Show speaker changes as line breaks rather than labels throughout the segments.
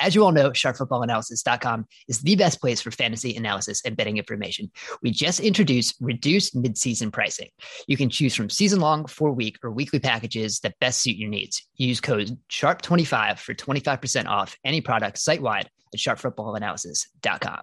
As you all know, sharpfootballanalysis.com is the best place for fantasy analysis and betting information. We just introduced reduced midseason pricing. You can choose from season long, four week, or weekly packages that best suit your needs. Use code SHARP25 for 25% off any product site wide at sharpfootballanalysis.com.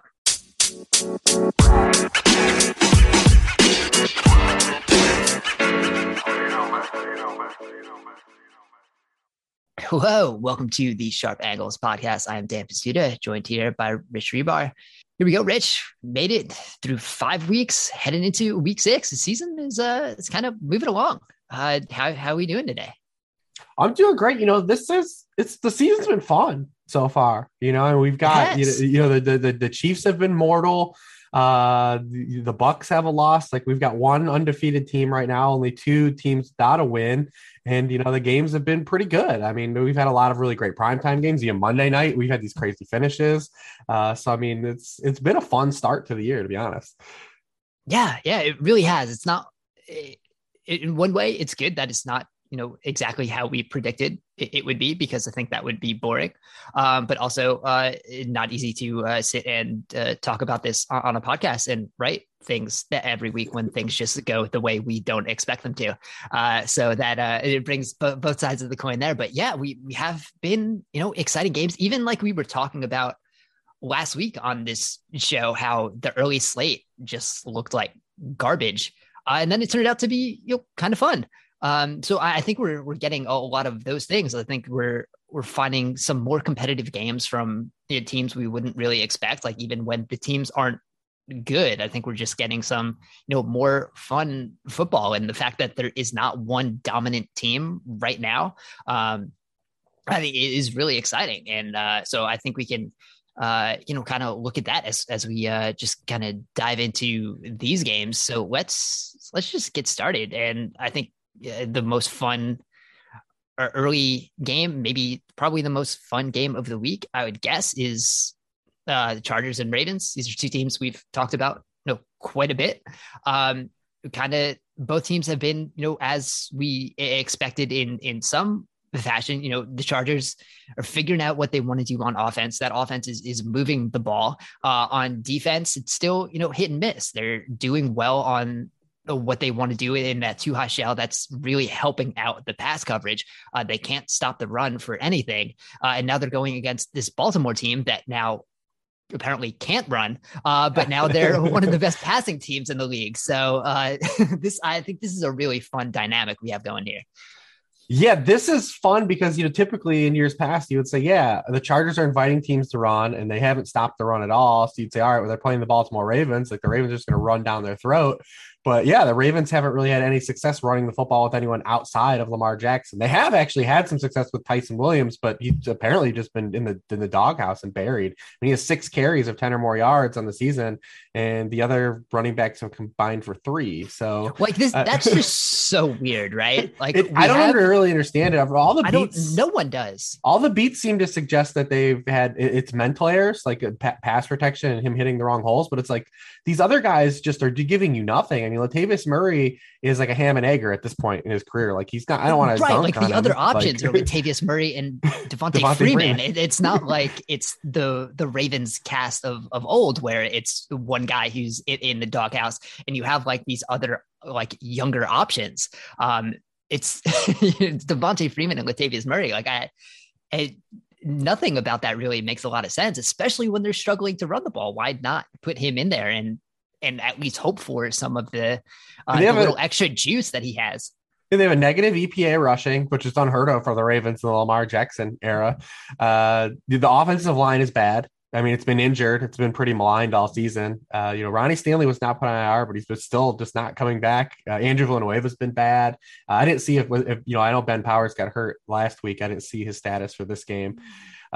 Hello, welcome to the Sharp Angles podcast. I am Dan Pizzuta, joined here by Rich Hribar. Here we go, Rich. Made it through five weeks, heading into week six. The season is uh it's kind of moving along. Uh how how are we doing today?
I'm doing great. You know, this is it's the season's been fun so far. You know, and we've got you know, you know the, the the Chiefs have been mortal. Uh, the, the Bucs have a loss. Like we've got one undefeated team right now, only two teams without a win, and you know the games have been pretty good. I mean, we've had a lot of really great primetime games. You know, Monday night we've had these crazy finishes. Uh, so I mean, it's it's been a fun start to the year, to be honest.
Yeah, yeah, it really has. It's not. It, in one way, it's good that it's not you know exactly how we predicted it, would be because I think that would be boring, um, but also uh, not easy to uh, sit and uh, talk about this on, on, a podcast and write things that every week when things just go the way we don't expect them to. Uh, so that uh, it brings both sides of the coin there. But yeah, we we have been you know exciting games, even like we were talking about last week on this show, how the early slate just looked like garbage. Uh, and then it turned out to be you know, kind of fun. Um, so I, I, think we're we're getting a lot of those things. I think we're we're finding some more competitive games from know, teams we wouldn't really expect. Like even when the teams aren't good, I think we're just getting some you know more fun football. And the fact that there is not one dominant team right now, um, I think it is really exciting. And uh, so I think we can uh, you know, kind of look at that as as we uh, just kind of dive into these games. So let's let's just get started. And I think the most fun uh, early game, maybe probably the most fun game of the week, I would guess, is uh, the Chargers and Ravens. These are two teams we've talked about, you know, quite a bit. Um, kind of both teams have been, you know, as we expected in in some fashion. You know, the Chargers are figuring out what they want to do on offense. That offense is is moving the ball. Uh, on defense, it's still you know hit and miss. They're doing well on what they want to do in that two high shell that's really helping out the pass coverage. Uh, they can't stop the run for anything. Uh, and now they're going against this Baltimore team that now apparently can't run, uh, but now they're one of the best passing teams in the league. So uh, this, I think this is a really fun dynamic we have going here.
Yeah, this is fun because you know typically in years past you would say, yeah, the Chargers are inviting teams to run and they haven't stopped the run at all. So you'd say, all right, well they're playing the Baltimore Ravens, like the Ravens are just going to run down their throat. But yeah, the Ravens haven't really had any success running the football with anyone outside of Lamar Jackson. They have actually had some success with Ty'Son Williams, but he's apparently just been in the in the doghouse and buried. I mean, he has six carries of ten or more yards on the season, and the other running backs have combined for three. So
like this, uh, that's just so weird, right? Like
it, I don't have, really understand it. All the beats,
no one does.
All the beats seem to suggest that they've had it's mental errors, like a pass protection and him hitting the wrong holes. But it's like these other guys just are giving you nothing. I mean, Latavius Murray is like a ham and egger at this point in his career. Like he's not. I don't want to
right. Like the other him. options like, are Latavius Murray and Devonta, Devonta Freeman. Freeman. It, it's not like it's the the Ravens cast of of old where it's one guy who's in, in the doghouse and you have like these other like younger options. Um, it's, it's Devonta Freeman and Latavius Murray. Like I, I nothing about that really makes a lot of sense, especially when they're struggling to run the ball. Why not put him in there and and at least hope for some of the, uh, the little a, extra juice that he has?
They have a negative EPA rushing, which is unheard of for the Ravens in the Lamar Jackson era. Uh, the offensive line is bad. I mean, it's been injured. It's been pretty maligned all season. Uh, you know, Ronnie Stanley was not put on IR, but he's been still just not coming back. Uh, Andrew Villanueva's been bad. Uh, I didn't see if, if, you know, I know Ben Powers got hurt last week. I didn't see his status for this game.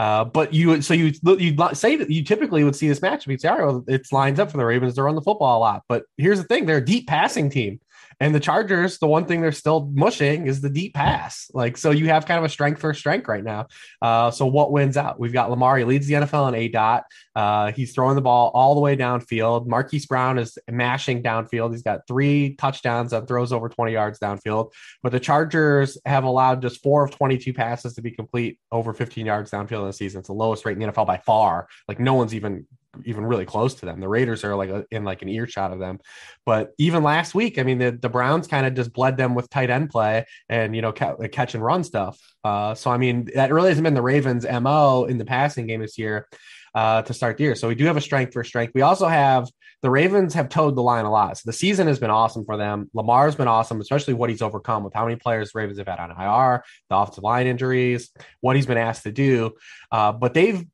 Uh, but you, so you, you say that you typically would see this matchup. You'd say, all right, well, it lines up for the Ravens to run the football a lot. But here's the thing: they're a deep passing team And the Chargers, the one thing they're still mushing is the deep pass. Like, so you have kind of a strength for strength right now. Uh, so what wins out? We've got Lamar. He leads the NFL in A dot. Uh, he's throwing the ball all the way downfield. Marquise Brown is mashing downfield. He's got three touchdowns and throws over 20 yards downfield. But the Chargers have allowed just four of 22 passes to be complete over 15 yards downfield in the season. It's the lowest rate in the NFL by far. Like no one's even even really close to them. The Raiders are like a, in like an earshot of them. But even last week, I mean, the, the Browns kind of just bled them with tight end play and, you know, ca- catch and run stuff. Uh, so, I mean, that really hasn't been the Ravens' MO in the passing game this year uh, to start the year. So we do have a strength for strength. We also have the Ravens have towed the line a lot. So the season has been awesome for them. Lamar's been awesome, especially what he's overcome with how many players Ravens have had on IR, the offensive line injuries, what he's been asked to do. Uh, but they've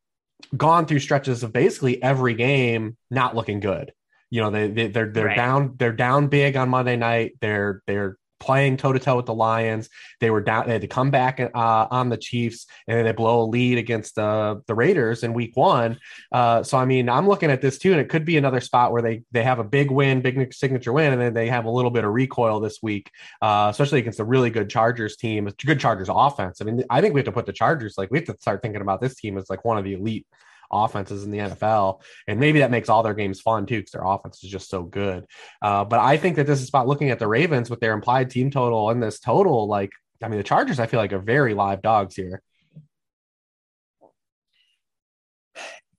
gone through stretches of basically every game not looking good. You know, they, they they're they're right. down they're down big on Monday night. They're they're playing toe to toe with the Lions. They were down. They had to come back uh, on the Chiefs, and then they blow a lead against the the Raiders in Week One. Uh, so I mean, I'm looking at this too, and it could be another spot where they they have a big win, big signature win, and then they have a little bit of recoil this week, uh, especially against a really good Chargers team, a good Chargers offense. I mean, I think we have to put the Chargers like we have to start thinking about this team as like one of the elite offenses in the NFL. And maybe that makes all their games fun too, because their offense is just so good. Uh, but I think that this is about looking at the Ravens with their implied team total and this total. Like, I mean, the Chargers, I feel like are very live dogs here.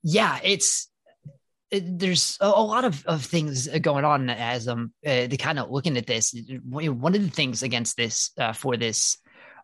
Yeah, it's it, there's a, a, lot of, of things going on as um uh, the kind of looking at this. One of the things against this uh, for this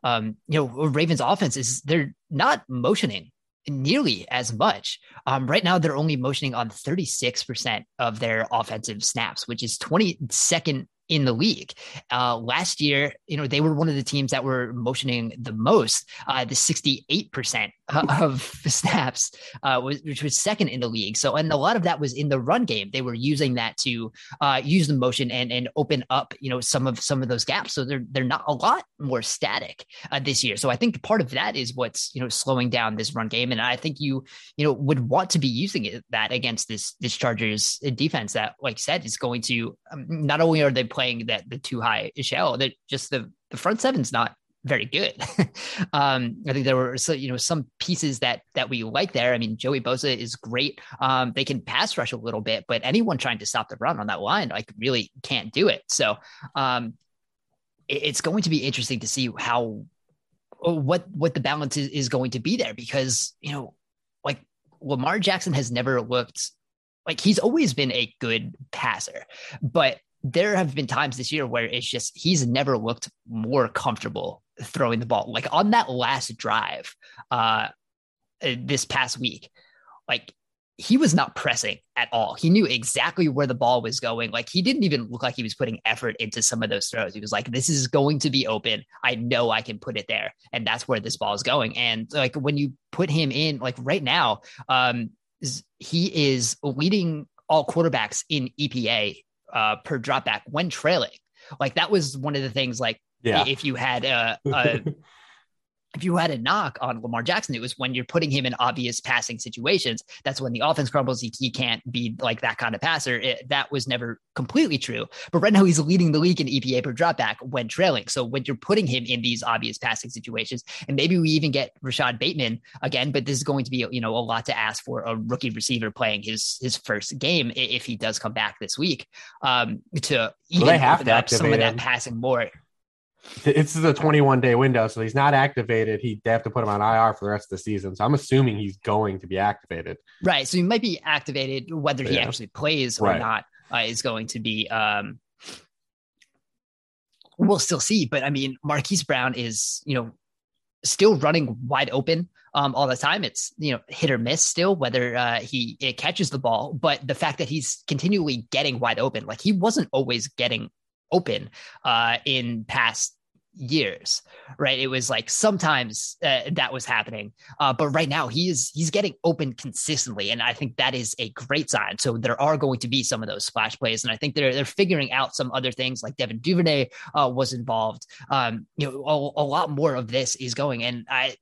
um you know Ravens offense is they're not motioning nearly as much. Um, right now, they're only motioning on 36% of their offensive snaps, which is 22nd in the league. Uh, last year, you know, they were one of the teams that were motioning the most, uh, the 68% of snaps, uh, was, which was second in the league. So, and a lot of that was in the run game. They were using that to uh, use the motion and and open up, you know, some of some of those gaps. So they're they're not a lot more static uh, this year. So I think part of that is what's you know slowing down this run game. And I think you you know would want to be using it, that against this this Chargers defense that, like I said, is going to um, not only are they playing that the two high shell, that just the the front seven's not very good. um, I think there were so, you know some pieces that that we like there. I mean, Joey Bosa is great. Um, they can pass rush a little bit, but anyone trying to stop the run on that line, like really can't do it. So um, it, it's going to be interesting to see how what what the balance is, is going to be there because you know like Lamar Jackson has never looked like he's always been a good passer, but there have been times this year where it's just he's never looked more comfortable throwing the ball. Like on that last drive uh, this past week, like he was not pressing at all. He knew exactly where the ball was going. Like he didn't even look like he was putting effort into some of those throws. He was like, this is going to be open. I know I can put it there. And that's where this ball is going. And like when you put him in, like right now, um, he is leading all quarterbacks in EPA uh, per dropback when trailing. Like that was one of the things. Like yeah. if you had a, a if you had a knock on Lamar Jackson, it was when you're putting him in obvious passing situations. That's when the offense crumbles. He, he can't be like that kind of passer. It, that was never completely true. But right now, he's leading the league in EPA per dropback when trailing. So when you're putting him in these obvious passing situations, and maybe we even get Rashod Bateman again, but this is going to be you know a lot to ask for a rookie receiver playing his his first game if he does come back this week um, to even well, have to up some of that passing more.
It's the 21 day window, so he's not activated. He they have to put him on IR for the rest of the season. So I'm assuming he's going to be activated.
Right. So he might be activated. Whether he actually plays or right. not uh, is going to be. Um, we'll still see. But I mean, Marquise Brown is you know still running wide open um, all the time. It's you know hit or miss still whether uh, he it catches the ball, but the fact that he's continually getting wide open, like he wasn't always getting open uh, in past years right? It was like sometimes uh, that was happening uh, but right now he is he's getting open consistently and i think that is a great sign. So there are going to be some of those splash plays and i think they're they're figuring out some other things like devin duvernay uh, was involved. Um you know a, a lot more of this is going and i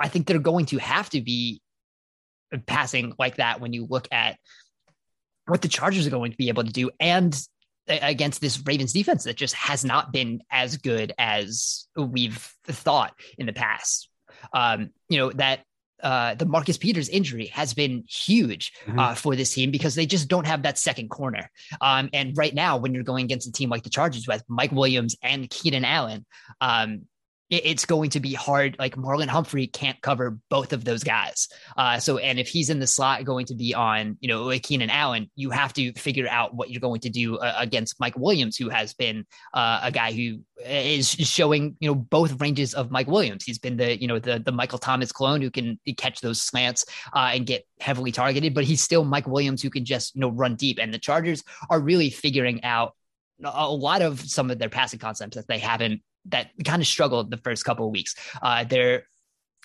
i think they're going to have to be passing like that when you look at what the chargers are going to be able to do and against this Ravens defense that just has not been as good as we've thought in the past. Um, you know, that uh, the Marcus Peters injury has been huge mm-hmm. uh, for this team because they just don't have that second corner. Um, and right now, when you're going against a team like the Chargers with Mike Williams and Keenan Allen, um, it's going to be hard. Like Marlon Humphrey can't cover both of those guys. Uh, so, and if he's in the slot going to be on, you know, Keenan Allen, you have to figure out what you're going to do uh, against Mike Williams, who has been uh, a guy who is showing, you know, both ranges of Mike Williams. He's been the, you know, the, the Michael Thomas clone who can catch those slants uh, and get heavily targeted, but he's still Mike Williams who can just, you know, run deep. And the Chargers are really figuring out a lot of some of their passing concepts that they haven't that kind of struggled the first couple of weeks. Uh, they're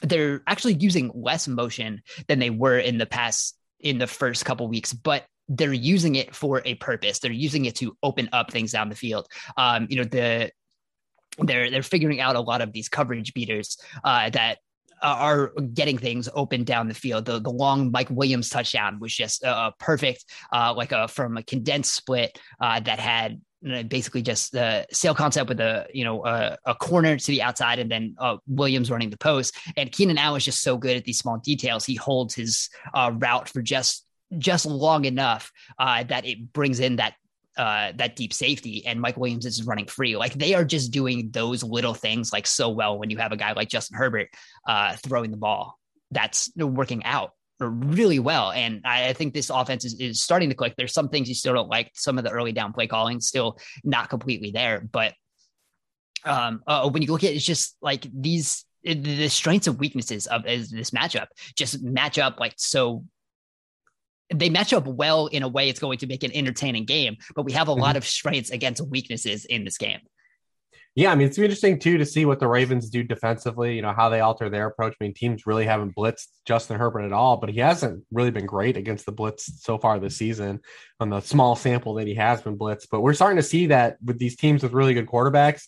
they're actually using less motion than they were in the past in the first couple of weeks, but they're using it for a purpose. They're using it to open up things down the field. Um, you know, the they're they're figuring out a lot of these coverage beaters uh, that are getting things open down the field. The, the long Mike Williams touchdown was just a perfect, uh, like a from a condensed split uh, that had basically just the sail concept with a you know a, a, corner to the outside and then uh, Williams running the post. And Keenan Allen is just so good at these small details. He holds his uh, route for just just long enough uh, that it brings in that uh, that deep safety and Mike Williams is running free. Like they are just doing those little things like so well when you have a guy like Justin Herbert uh, throwing the ball. That's working out really well. And I, think this offense is, is starting to click. There's some things you still don't like. Some of the early down play calling still not completely there. But um, uh, when you look at it, it's just like these the strengths and weaknesses of this matchup just match up like so they match up well in a way it's going to make an entertaining game but we have a mm-hmm. lot of strengths against weaknesses in this game
yeah, I mean, it's interesting too to see what the Ravens do defensively, you know, how they alter their approach. I mean, teams really haven't blitzed Justin Herbert at all, but he hasn't really been great against the blitz so far this season on the small sample that he has been blitzed. But we're starting to see that with these teams with really good quarterbacks,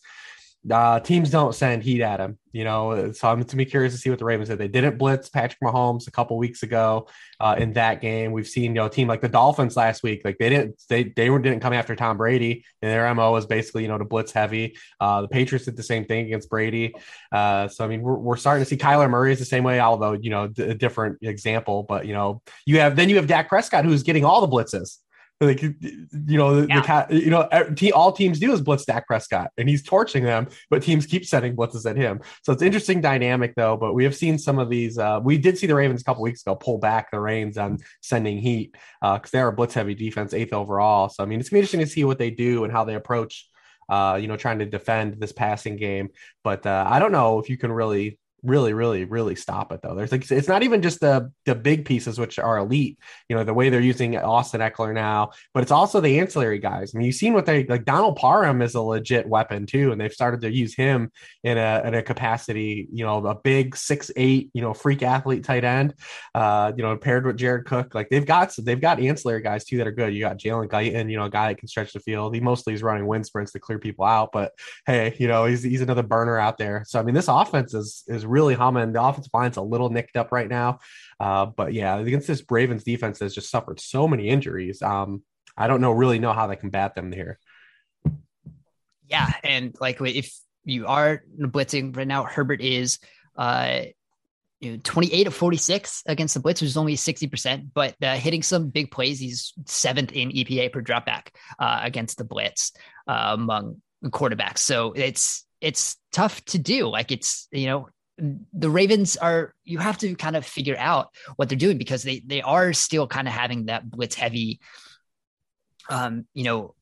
uh, teams don't send heat at him, you know. So I'm to be curious to see what the Ravens did. They didn't blitz Patrick Mahomes a couple weeks ago uh, in that game. We've seen you know a team like the Dolphins last week, like they didn't they they were didn't come after Tom Brady, and their mo was basically you know to blitz heavy. Uh, the Patriots did the same thing against Brady. Uh, so I mean we're, we're starting to see Kyler Murray is the same way, although you know a different example. But you know you have then you have Dak Prescott who's getting all the blitzes. Like you know, the, yeah. the cat, you know, all teams do is blitz Dak Prescott, and he's torching them, but teams keep sending blitzes at him. So it's interesting dynamic though. But we have seen some of these. Uh, we did see the Ravens a couple weeks ago pull back the reins on sending heat because uh, they're a blitz heavy defense, eighth overall. So I mean, it's gonna be interesting to see what they do and how they approach. Uh, you know, trying to defend this passing game, but uh, I don't know if you can really really, really, really stop it though. There's like it's not even just the the big pieces which are elite, you know, the way they're using Austin Ekeler now, but it's also the ancillary guys. I mean, you've seen what they like Donald Parham is a legit weapon too, and they've started to use him in a in a capacity, you know, a big six eight, you know, freak athlete tight end, uh, you know, paired with Jared Cook. Like they've got they've got ancillary guys too that are good. You got Jalen Guyton, you know, a guy that can stretch the field. He mostly is running wind sprints to clear people out, but hey, you know, he's he's another burner out there. So I mean, this offense is is really humming. The offensive line's a little nicked up right now. Uh, but yeah, against this Ravens defense has just suffered so many injuries. Um, I don't know really know how they combat them here.
Yeah, and like if you are blitzing right now, Herbert is uh you know, 28 of 46 against the blitz, which is only 60%, but uh, hitting some big plays. He's seventh in EPA per dropback uh, against the blitz uh, among quarterbacks. So it's it's tough to do. Like it's you know the Ravens are you have to kind of figure out what they're doing because they they are still kind of having that blitz heavy um you know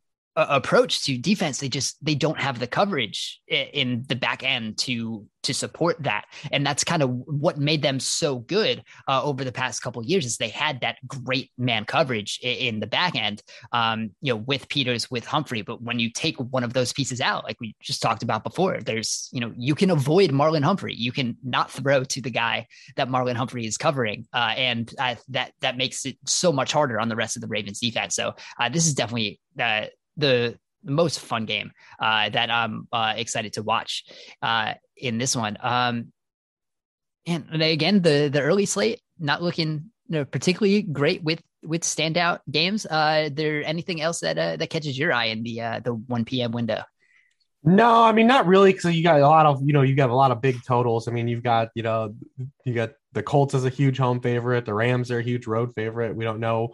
approach to defense. They just they don't have the coverage in the back end to to support that. And that's kind of what made them so good uh, over the past couple years is they had that great man coverage in, the back end um, you know with peters with humphrey. But when you take one of those pieces out like we just talked about before there's you know you can avoid marlon humphrey. You can not throw to the guy that marlon humphrey is covering uh, and uh, that that makes it so much harder on the rest of the ravens defense. So uh, this is definitely uh, the most fun game uh, that I'm uh, excited to watch uh, in this one. Um, and again, the the early slate not looking you know, particularly great with with standout games. Uh, there anything else that uh, that catches your eye in the uh, the one p.m. window?
No, I mean not really. Because you got a lot of you know you got a lot of big totals. I mean you've got you know you got the Colts as a huge home favorite. The Rams are a huge road favorite. We don't know.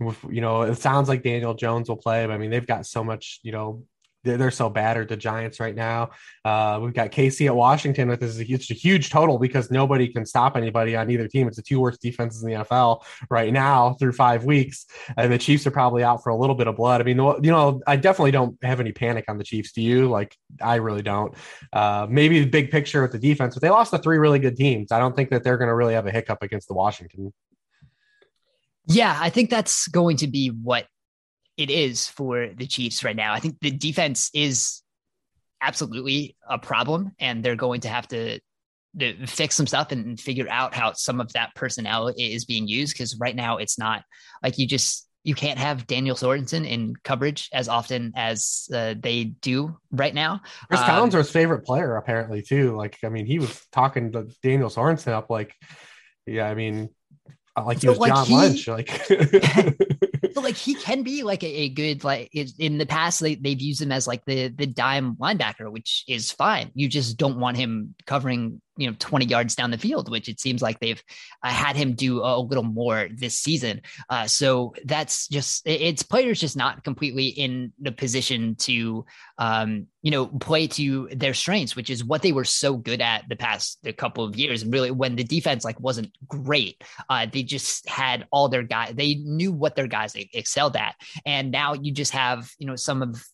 You know, it sounds like Daniel Jones will play, but I mean they've got so much you know they're, they're so battered the Giants right now. Uh, we've got KC at Washington with this a huge total because nobody can stop anybody on either team. It's the two worst defenses in the NFL right now through five weeks, and the Chiefs are probably out for a little bit of blood. I mean, you know, I definitely don't have any panic on the Chiefs. Do you? Like, I really don't. Uh, maybe the big picture with the defense, but they lost to three really good teams. I don't think that they're going to really have a hiccup against the Washington.
Yeah, I think that's going to be what it is for the Chiefs right now. I think the defense is absolutely a problem, and they're going to have to, to fix some stuff and figure out how some of that personnel is being used. Because right now, it's not like you just you can't have Daniel Sorensen in coverage as often as uh, they do right now.
Chris um, Collins his favorite player, apparently too. Like, I mean, he was talking to Daniel Sorensen up like, yeah, I mean, like he was like John he, Lynch. Like,
but like he can be like a, a good like in the past they, they've used him as like the the dime linebacker which is fine you just don't want him covering you know 20 yards down the field which it seems like they've uh, had him do a little more this season. Uh, so that's just it's players just not completely in the position to um, you know play to their strengths which is what they were so good at the past a couple of years. And really when the defense like wasn't great uh, they just had all their guys they knew what their guys excelled at. And now you just have you know some of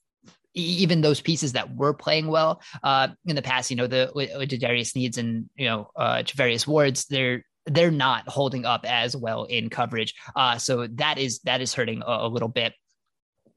even those pieces that were playing well uh, in the past, you know, the uh, L'Jarius Sneed and you know uh, Charvarius Wards, they're they're not holding up as well in coverage. Uh, so that is that is hurting a, a little bit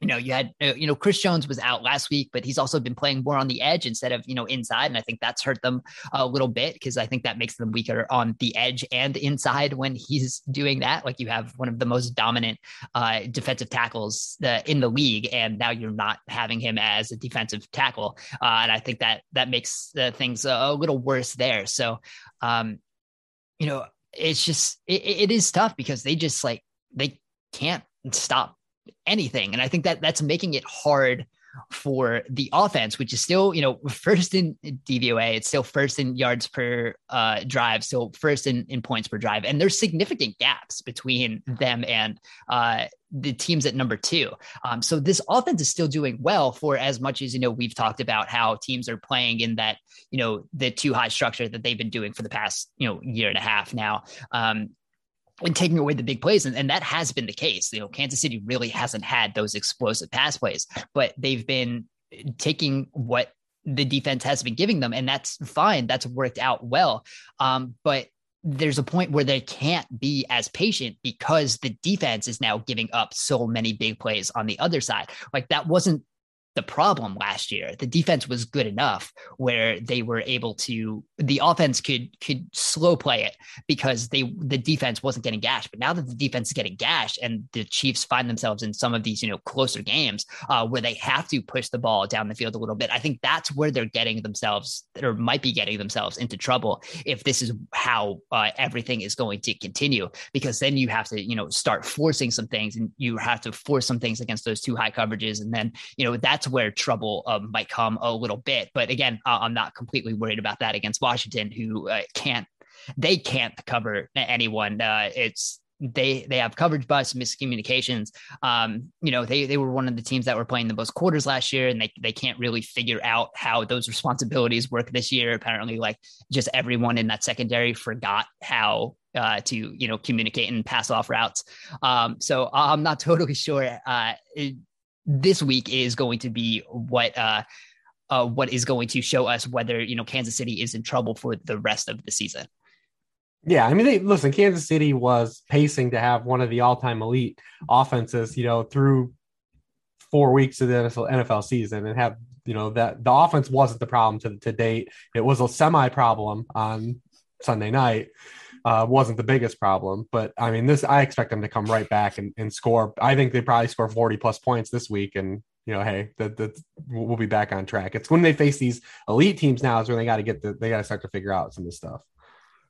you know, you had, uh, you know, Chris Jones was out last week, but he's also been playing more on the edge instead of, you know, inside. And I think that's hurt them a little bit because I think that makes them weaker on the edge and inside when he's doing that. Like you have one of the most dominant uh, defensive tackles uh, in the league, and now you're not having him as a defensive tackle. Uh, and I think that that makes things a, little worse there. So, um, you know, it's just, it, it is tough because they just like, they can't stop anything. And I think that that's making it hard for the offense, which is still, you know, first in DVOA, it's still first in yards per uh, drive, still first in, in points per drive. And there's significant gaps between them and uh, the teams at number two. Um, so this offense is still doing well for as much as, you know, we've talked about how teams are playing in that, you know, the two high structure that they've been doing for the past, you know, year and a half now. Um, and taking away the big plays. And, and that has been the case. You know, Kansas City really hasn't had those explosive pass plays, but they've been taking what the defense has been giving them. And that's fine. That's worked out well. Um, but there's a point where they can't be as patient because the defense is now giving up so many big plays on the other side. Like that wasn't the problem last year. The defense was good enough where they were able to the offense could could slow play it because they the defense wasn't getting gashed. But now that the defense is getting gashed and the Chiefs find themselves in some of these you know closer games uh, where they have to push the ball down the field a little bit, I think that's where they're getting themselves or might be getting themselves into trouble if this is how uh, everything is going to continue. Because then you have to you know start forcing some things and you have to force some things against those two high coverages, and then you know that's that's where trouble um, might come a little bit. But again, uh, I'm not completely worried about that against Washington, who uh, can't they can't cover anyone. Uh, it's they they have coverage bust, miscommunications. Um, you know, they they were one of the teams that were playing the most quarters last year, and they they can't really figure out how those responsibilities work this year. Apparently, like just everyone in that secondary forgot how uh, to you know communicate and pass off routes. Um, so I'm not totally sure. Uh, this week is going to be what uh, uh, what is going to show us whether you know Kansas City is in trouble for the rest of the season.
Yeah, I mean, they, listen, Kansas City was pacing to have one of the all-time elite offenses, you know, through four weeks of the NFL season, and have you know that the offense wasn't the problem to to date. It was a semi-problem on Sunday night uh, wasn't the biggest problem. But I mean, this I expect them to come right back and, and score. I think they probably score 40 plus points this week. And, you know, hey, that, that we'll be back on track. It's when they face these elite teams now is when they got to get the, they got to start to figure out some of this stuff.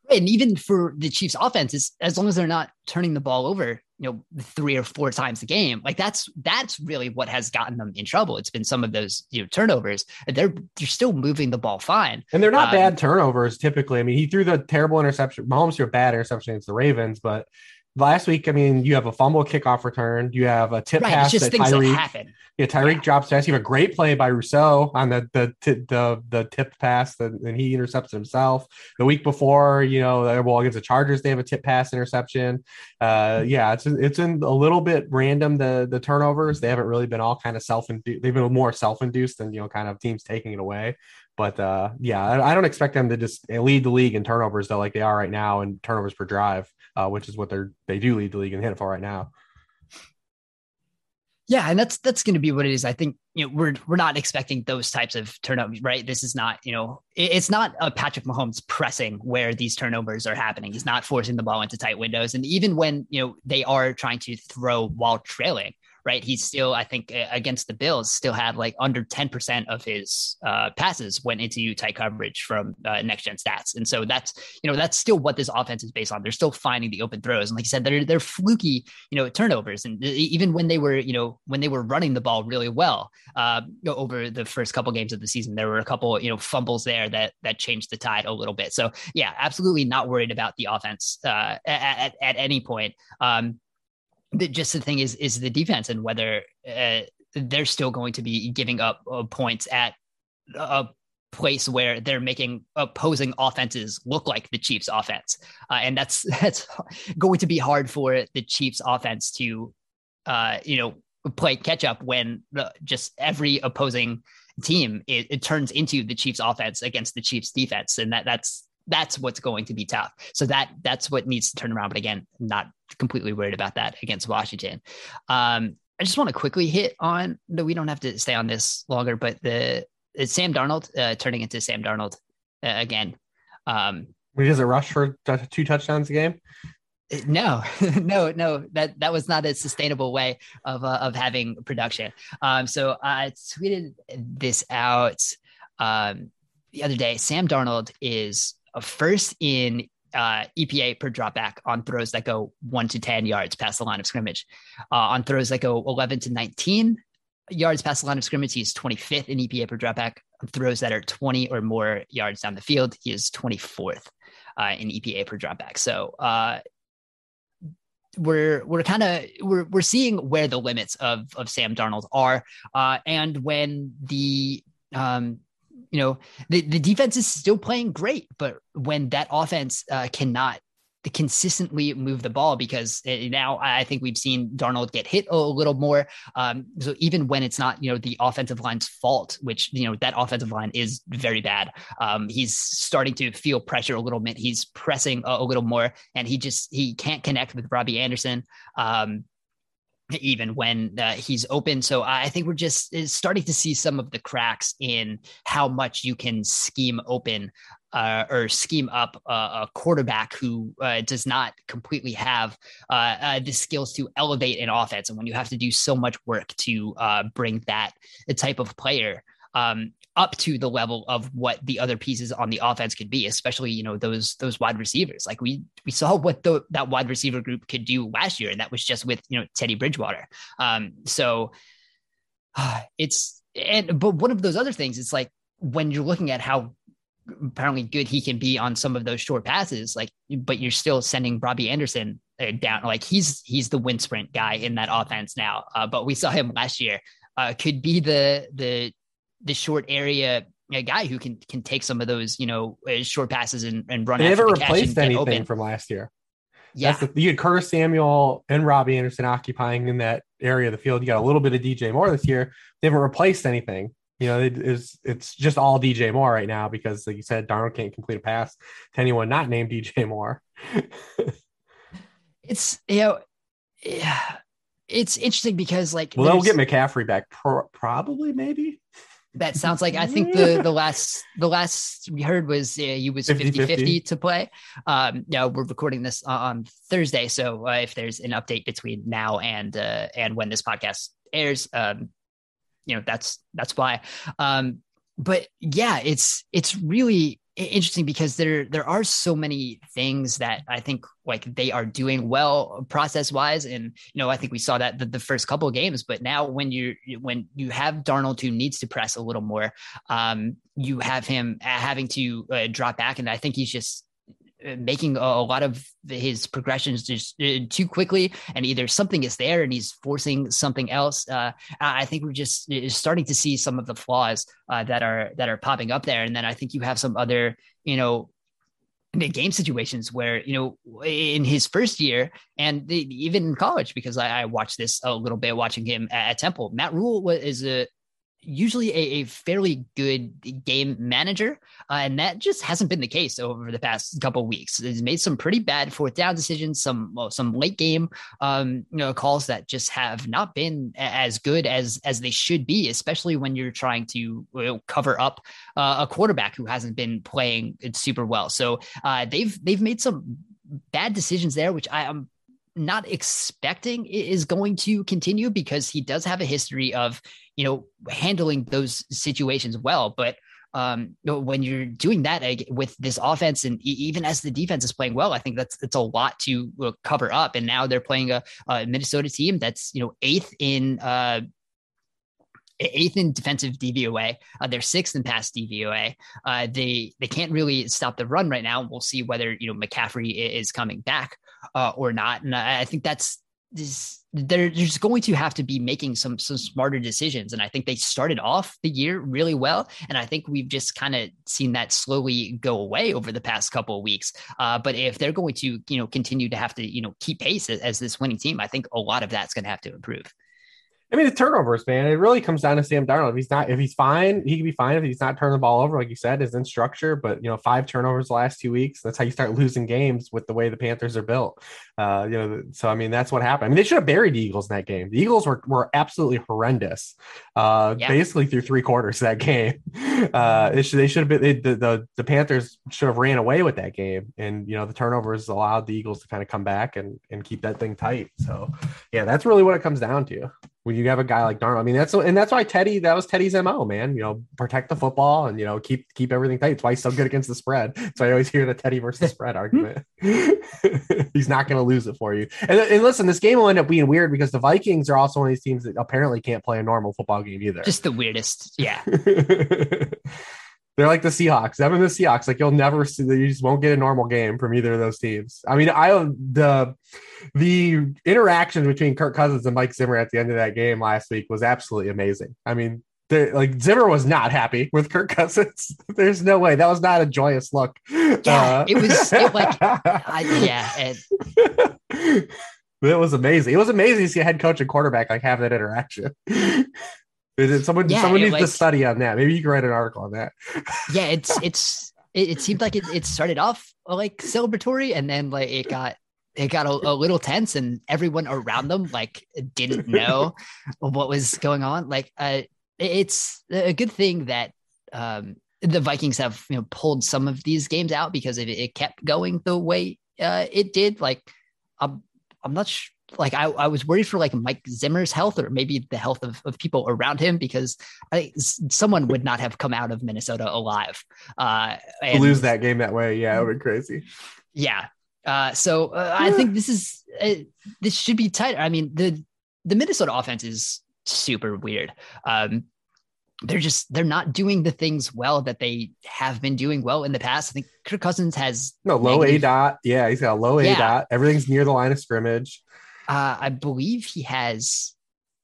And even for the Chiefs offense, as long as they're not turning the ball over, you know, three or four times a game, like that's that's really what has gotten them in trouble. It's been some of those you know turnovers. They're they're still moving the ball fine,
and they're not um, bad turnovers typically. I mean, he threw the terrible interception. Mahomes threw a bad interception against the Ravens, but last week, I mean, you have a fumble kickoff return, you have a tip right, pass
just that Tyreek.
Yeah, Tyreek yeah. drops pass. You have a great play by Rousseau on the the the the tip pass, and, and he intercepts himself. The week before, you know, well against the Chargers, they have a tip pass interception. Uh, yeah, it's it's in a little bit random the the turnovers. They haven't really been all kind of self induced. They've been more self induced than you know, kind of teams taking it away. But uh, yeah, I, don't expect them to just lead the league in turnovers though, like they are right now, and turnovers per drive uh, which is what they're they do lead the league in hit for right now.
Yeah, and that's that's going to be what it is. I think you know we're we're not expecting those types of turnovers, right? This is not you know it's not a Patrick Mahomes pressing where these turnovers are happening. He's not forcing the ball into tight windows, and even when you know they are trying to throw while trailing, right? He's still, I think, against the Bills, still had like under 10% of his uh, passes went into tight coverage from uh, next gen stats. And so that's, you know, that's still what this offense is based on. They're still finding the open throws. And like you said, they're, they're fluky, you know, turnovers. And even when they were, you know, when they were running the ball really well uh, over the first couple games of the season, there were a couple, you know, fumbles there that, that changed the tide a little bit. So yeah, absolutely not worried about the offense uh, at, at, any point. Um, the, just the thing is is the defense and whether uh, they're still going to be giving up uh, points at a place where they're making opposing offenses look like the Chiefs offense. Uh, and that's that's going to be hard for the Chiefs offense to uh, you know play catch up when the, just every opposing team it, it, turns into the Chiefs offense against the Chiefs defense and that that's that's what's going to be tough. So that that's what needs to turn around. But again, not completely worried about that against Washington. Um, I just want to quickly hit on. No, we don't have to stay on this longer, but the Sam Darnold uh, turning into Sam Darnold uh, again. Um,
he does a rush for two touchdowns a game.
Uh, no, no, no. That that was not a sustainable way of uh, of having production. Um, so I tweeted this out um, the other day. Sam Darnold is first in uh, EPA per dropback on throws that go one to 10 yards past the line of scrimmage. Uh, on throws that go 11 to 19 yards past the line of scrimmage, he's 25th in EPA per dropback. On throws that are 20 or more yards down the field, he is 24th uh, in EPA per dropback. So uh, we're we're kind of we're we're seeing where the limits of of Sam Darnold are, uh, and when the um, you know, the, the defense is still playing great, but when that offense uh, cannot consistently move the ball because uh, now I think we've seen Darnold get hit a little more. Um, so even when it's not, you know, the offensive line's fault, which, you know, that offensive line is very bad. Um, he's starting to feel pressure a little bit. He's pressing a, a, little more and he just, he can't connect with Robby Anderson. Um, even when uh, he's open. So I think we're just starting to see some of the cracks in how much you can scheme open uh, or scheme up a, quarterback who uh, does not completely have uh, uh, the skills to elevate an offense. And when you have to do so much work to uh, bring that type of player um, up to the level of what the other pieces on the offense could be, especially you know those those wide receivers. Like we we saw what the that wide receiver group could do last year, and that was just with you know Teddy Bridgewater. Um, so uh, it's and but one of those other things, it's like when you're looking at how apparently good he can be on some of those short passes, like but you're still sending Robby Anderson uh, down. Like he's he's the wind sprint guy in that offense now. Uh, but we saw him last year. Uh, could be the the the short area a guy who can can take some of those you know uh, short passes and, and run.
They never replaced anything from last year. Yeah, the, you had Curtis Samuel and Robby Anderson occupying in that area of the field. You got a little bit of DJ Moore this year. They haven't replaced anything. You know, it is it's just all DJ Moore right now because, like you said, Darnold can't complete a pass to anyone not named DJ Moore.
it's you know, yeah, it's interesting because like
well, they'll get McCaffrey back, pro- probably, maybe
that sounds like I think the the last the last we heard was uh, he was 50-50 to play. Um, yeah, we're recording this on Thursday, so uh, if there's an update between now and uh, and when this podcast airs, um, you know that's that's why. Um, but yeah, it's it's really interesting because there there are so many things that I think like they are doing well process wise, and you know I think we saw that the, the first couple games, but now when you when you have Darnold who needs to press a little more, um, you have him having to uh, drop back, and I think he's just uh, making a, a, lot of his progressions just uh, too quickly and either something is there and he's forcing something else. Uh, i think we're just uh, starting to see some of the flaws uh, that are that are popping up there. And then i think you have some other you know game situations where you know in his first year and even in college because I, I, watched this a little bit watching him at, at temple matt rhule is a usually a, a, fairly good game manager, uh, and that just hasn't been the case over the past couple weeks. He's made some pretty bad fourth down decisions, some well, some late game um, you know calls that just have not been as good as as they should be, especially when you're trying to you know, cover up uh, a quarterback who hasn't been playing super well. So uh, they've they've made some bad decisions there, which I am not expecting is going to continue because he does have a history of you know handling those situations well but um, when you're doing that with this offense and even as the defense is playing well, I think that's it's a lot to uh, cover up. And now they're playing a, a Minnesota team that's you know eighth in uh, eighth in defensive DVOA. Uh, they're sixth in pass DVOA. Uh, they they can't really stop the run right now. We'll see whether you know McCaffrey is coming back uh, or not. And I, I think that's this they're just going to have to be making some some smarter decisions. And i think they started off the year really well. And i think we've just kind of seen that slowly go away over the past couple of weeks. Uh, but if they're going to you know continue to have to you know keep pace as, as this winning team i think a lot of that's going to have to improve
I mean, the turnovers, man. It really comes down to Sam Darnold. If he's not, if he's fine, he can be fine. If he's not turning the ball over, like you said, is in structure. But you know, five turnovers the last two weeks. That's how you start losing games with the way the Panthers are built. Uh, you know, so I mean, that's what happened. I mean, they should have buried the Eagles in that game. The Eagles were were absolutely horrendous, uh, yeah. basically through three quarters of that game. Uh, should, they should have been they, the, the the Panthers should have ran away with that game, and you know, the turnovers allowed the Eagles to kind of come back and and keep that thing tight. So, yeah, that's really what it comes down to when you have a guy like Darnold. I mean, that's and that's why Teddy that was Teddy's mo, man. You know, protect the football and you know keep keep everything tight. That's why he's so good against the spread. So I always hear the Teddy versus spread argument. he's not going to lose it for you. And, and listen, this game will end up being weird because the Vikings are also one of these teams that apparently can't play a normal football game either.
Just the weirdest, yeah.
They're like the Seahawks. Them and the Seahawks. Like you'll never see. You just won't get a normal game from either of those teams. I mean, I the the interaction between Kirk Cousins and Mike Zimmer at the end of that game last week was absolutely amazing. I mean, like Zimmer was not happy with Kirk Cousins. There's no way that was not a joyous look.
Yeah, uh, it was it like I, yeah.
It, it was amazing. It was amazing to see a head coach and quarterback like have that interaction. Someone? Yeah, someone needs like, to study on that. Maybe you can write an article on that.
yeah, it's it's it, it seemed like it, it started off like celebratory, and then like it got it got a, a, little tense, and everyone around them like didn't know what was going on. Like, uh, it's a good thing that um, the Vikings have you know pulled some of these games out because it, it kept going the way uh, it did. Like, I'm I'm not sure like I, I was worried for like Mike Zimmer's health or maybe the health of, of people around him because I, someone would not have come out of Minnesota alive. Uh,
and, lose that game that way, yeah, it would be crazy.
Yeah. Uh, so uh, I think this is uh, this should be tight. I mean the the Minnesota offense is super weird. Um, they're just they're not doing the things well that they have been doing well in the past. I think Kirk Cousins has
no low negative, A dot. Yeah, he's got a low A yeah. dot. Everything's near the line of scrimmage.
Uh, I believe he has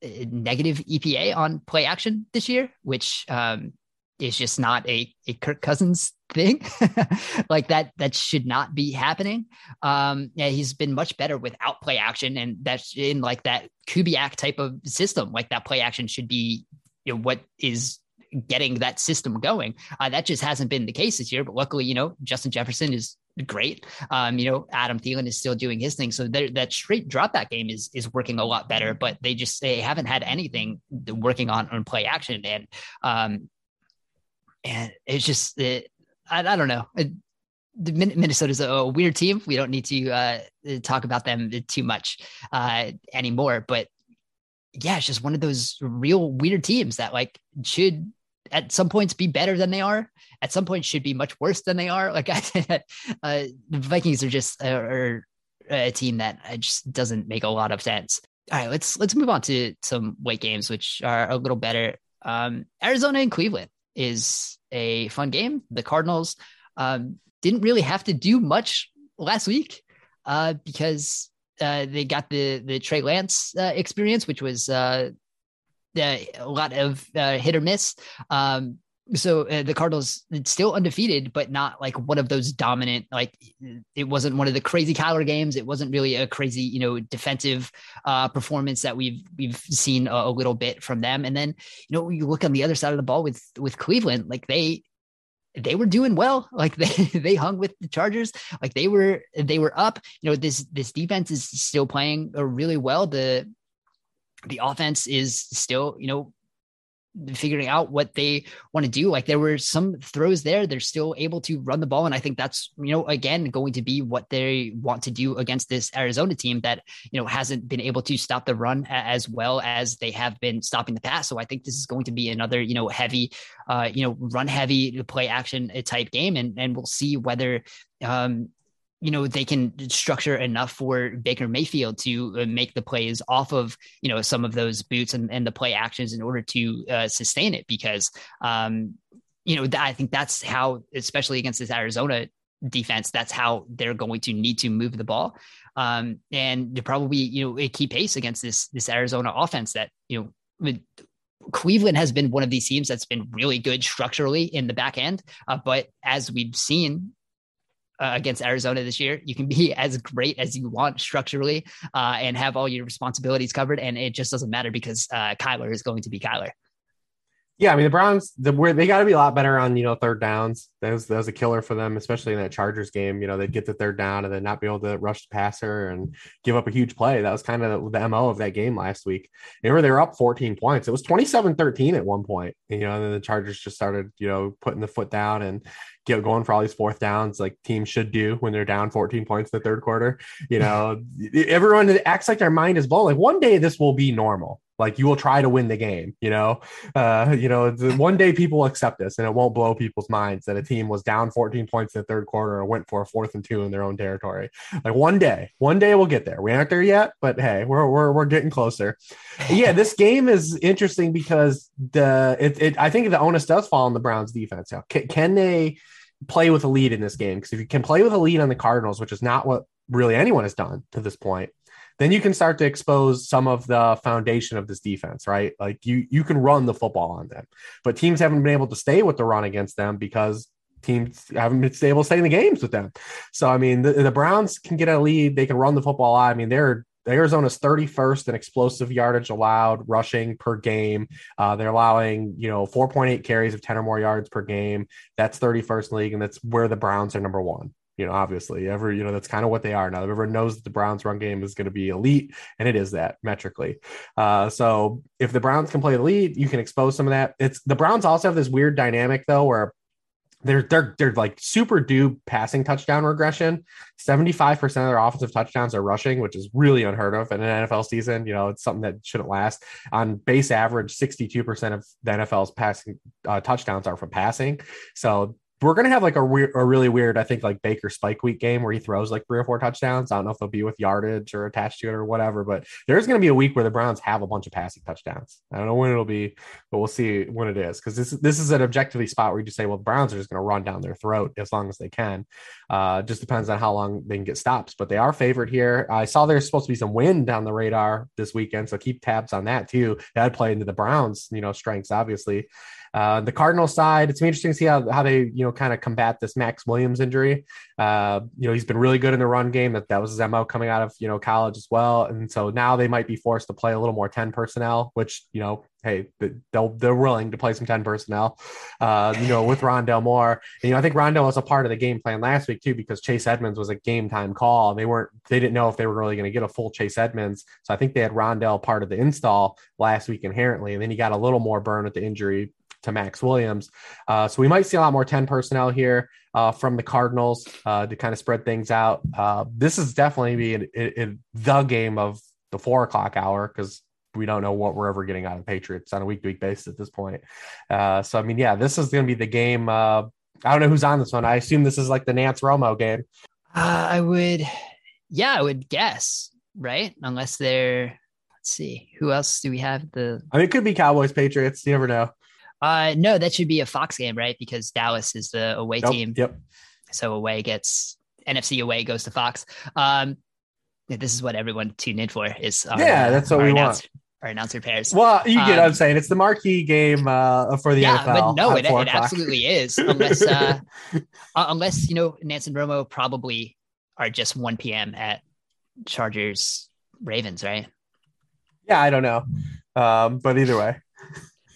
negative EPA on play action this year, which um, is just not a, a Kirk Cousins thing. like that, that should not be happening. Um, yeah, he's been much better without play action, and that's in like that Kubiak type of system. Like that play action should be you know, what is getting that system going. Uh, that just hasn't been the case this year. But luckily, you know, Justin Jefferson is great. Um, you know, Adam Thielen is still doing his thing. So that straight drop back game is is working a lot better. But they just they haven't had anything working on on play action and um and it's just it, I, I don't know. It, Minnesota's a, a weird team. We don't need to uh, talk about them too much uh, anymore. But yeah, it's just one of those real weird teams that like should at some points be better than they are. At some points should be much worse than they are. Like I uh, the Vikings are just uh, are a team that uh, just doesn't make a lot of sense. All right, let's let's move on to some weight games, which are a little better. Um, Arizona and Cleveland is a fun game. The Cardinals um, didn't really have to do much last week uh, because uh, they got the the Trey Lance uh, experience, which was uh, a lot of uh, hit or miss. Um, so uh, the Cardinals still undefeated, but not like one of those dominant. Like it wasn't one of the crazy Kyler games. It wasn't really a crazy, you know, defensive uh, performance that we've we've seen a, a little bit from them. And then you know you look on the other side of the ball with with Cleveland, like they they were doing well. Like they they hung with the Chargers. Like they were they were up. You know this this defense is still playing really well. The the offense is still you know figuring out what they want to do. Like there were some throws there, they're still able to run the ball. And I think that's, you know, again, going to be what they want to do against this Arizona team that, you know, hasn't been able to stop the run as well as they have been stopping the pass. So I think this is going to be another, you know, heavy, uh, you know, run heavy play action type game. And, and we'll see whether, um, you know they can structure enough for Baker Mayfield to uh, make the plays off of you know some of those boots and, and the play actions in order to uh, sustain it because um, you know I think that's how especially against this Arizona defense that's how they're going to need to move the ball. Um, and to probably you know keep pace against this this Arizona offense that you know Cleveland has been one of these teams that's been really good structurally in the back end, uh, but as we've seen uh, against Arizona this year. You can be as great as you want structurally uh, and have all your responsibilities covered, and it just doesn't matter because uh, Kyler is going to be Kyler.
Yeah, I mean the Browns, the where they got to be a lot better on you know third downs. That was that was a killer for them, especially in that Chargers game. You know they'd get the third down and then not be able to rush the passer and give up a huge play. That was kind of the mo of that game last week. Remember they were up 14 points. It was 27-13 at one point. You know, and then the Chargers just started you know putting the foot down and get going for all these fourth downs like teams should do when they're down 14 points in the third quarter. You know, everyone acts like their mind is blown. Like one day this will be normal. Like you will try to win the game, you know. Uh, you know, one day people will accept this, and it won't blow people's minds that a team was down 14 points in the third quarter and went for a fourth and two in their own territory. Like one day, one day we'll get there. We aren't there yet, but hey, we're we're, we're getting closer. yeah, this game is interesting because the it, it I think the onus does fall on the Browns defense. Now, can, can they? Play with a lead in this game because if you can play with a lead on the Cardinals, which is not what really anyone has done to this point, then you can start to expose some of the foundation of this defense, right? Like you you can run the football on them, but teams haven't been able to stay with the run against them because teams haven't been able to stay in the games with them. So I mean, the, the Browns can get a lead; they can run the football. I mean, they're Arizona's 31st in explosive yardage allowed rushing per game. Uh, they're allowing, you know, 4.8 carries of 10 or more yards per game. That's 31st league, and that's where the Browns are number one you know, obviously, every you know that's kind of what they are now. Everyone knows that the Browns' run game is going to be elite, and it is that metrically. Uh, so if the Browns can play the lead, you can expose some of that. It's the Browns also have this weird dynamic though, where they're they're they're like super due passing touchdown regression. Seventy five percent of their offensive touchdowns are rushing, which is really unheard of in an NFL season. You know, it's something that shouldn't last. On base average, sixty two percent of the NFL's passing uh, touchdowns are from passing. So we're gonna have like a, weird, a really weird, I think, like Baker Spike Week game where he throws like three or four touchdowns. I don't know if they'll be with yardage or attached to it or whatever, but there's gonna be a week where the Browns have a bunch of passing touchdowns. I don't know when it'll be, but we'll see when it is because this this is an objectively spot where you just say, well, the Browns are just gonna run down their throat as long as they can. Uh, just depends on how long they can get stops, but they are favored here. I saw there's supposed to be some wind down the radar this weekend, so keep tabs on that too. That'd play into the Browns, you know, strengths obviously. Uh, the Cardinal side, it's interesting to see how, how they, you know, kind of combat this Maxx Williams injury. Uh, you know, he's been really good in the run game. That that was his MO coming out of, you know, college as well. And so now they might be forced to play a little more 10 personnel, which, you know, hey, they'll, they're willing to play some 10 personnel, uh, you know, with Rondale Moore. And, you know, I think Rondale was a part of the game plan last week too, because Chase Edmonds was a game time call. They weren't, they didn't know if they were really going to get a full Chase Edmonds. So I think they had Rondale part of the install last week inherently. And then he got a little more burn with the injury to Maxx Williams. Uh, so we might see a lot more 10 personnel here uh, from the Cardinals uh, to kind of spread things out. Uh, this is definitely be in, in, in the game of the four o'clock hour because we don't know what we're ever getting out of Patriots on a week to week basis at this point. Uh, so I mean, yeah, this is going to be the game. Uh, I don't know who's on this one. I assume this is like the Nance Romo game.
Uh, I would, yeah, I would guess, right? Unless they're, let's see, who else do we have? The
I mean, it could be Cowboys Patriots. You never know.
Uh, no, that should be a Fox game, right? Because Dallas is the away
Yep,
team.
Yep.
So away gets NFC away goes to Fox. Um, this is what everyone tuned in for is our,
Yeah, that's what we
announcer, Our announcer pairs.
Well, you get what
Um,
I'm saying. It's the marquee game uh, for the
yeah,
NFL.
but no, it, it absolutely is. Unless, uh, uh, unless you know, Nance and Romo probably are just 1 p.m. at Chargers Ravens, right?
Yeah, I don't know. Um, but either way,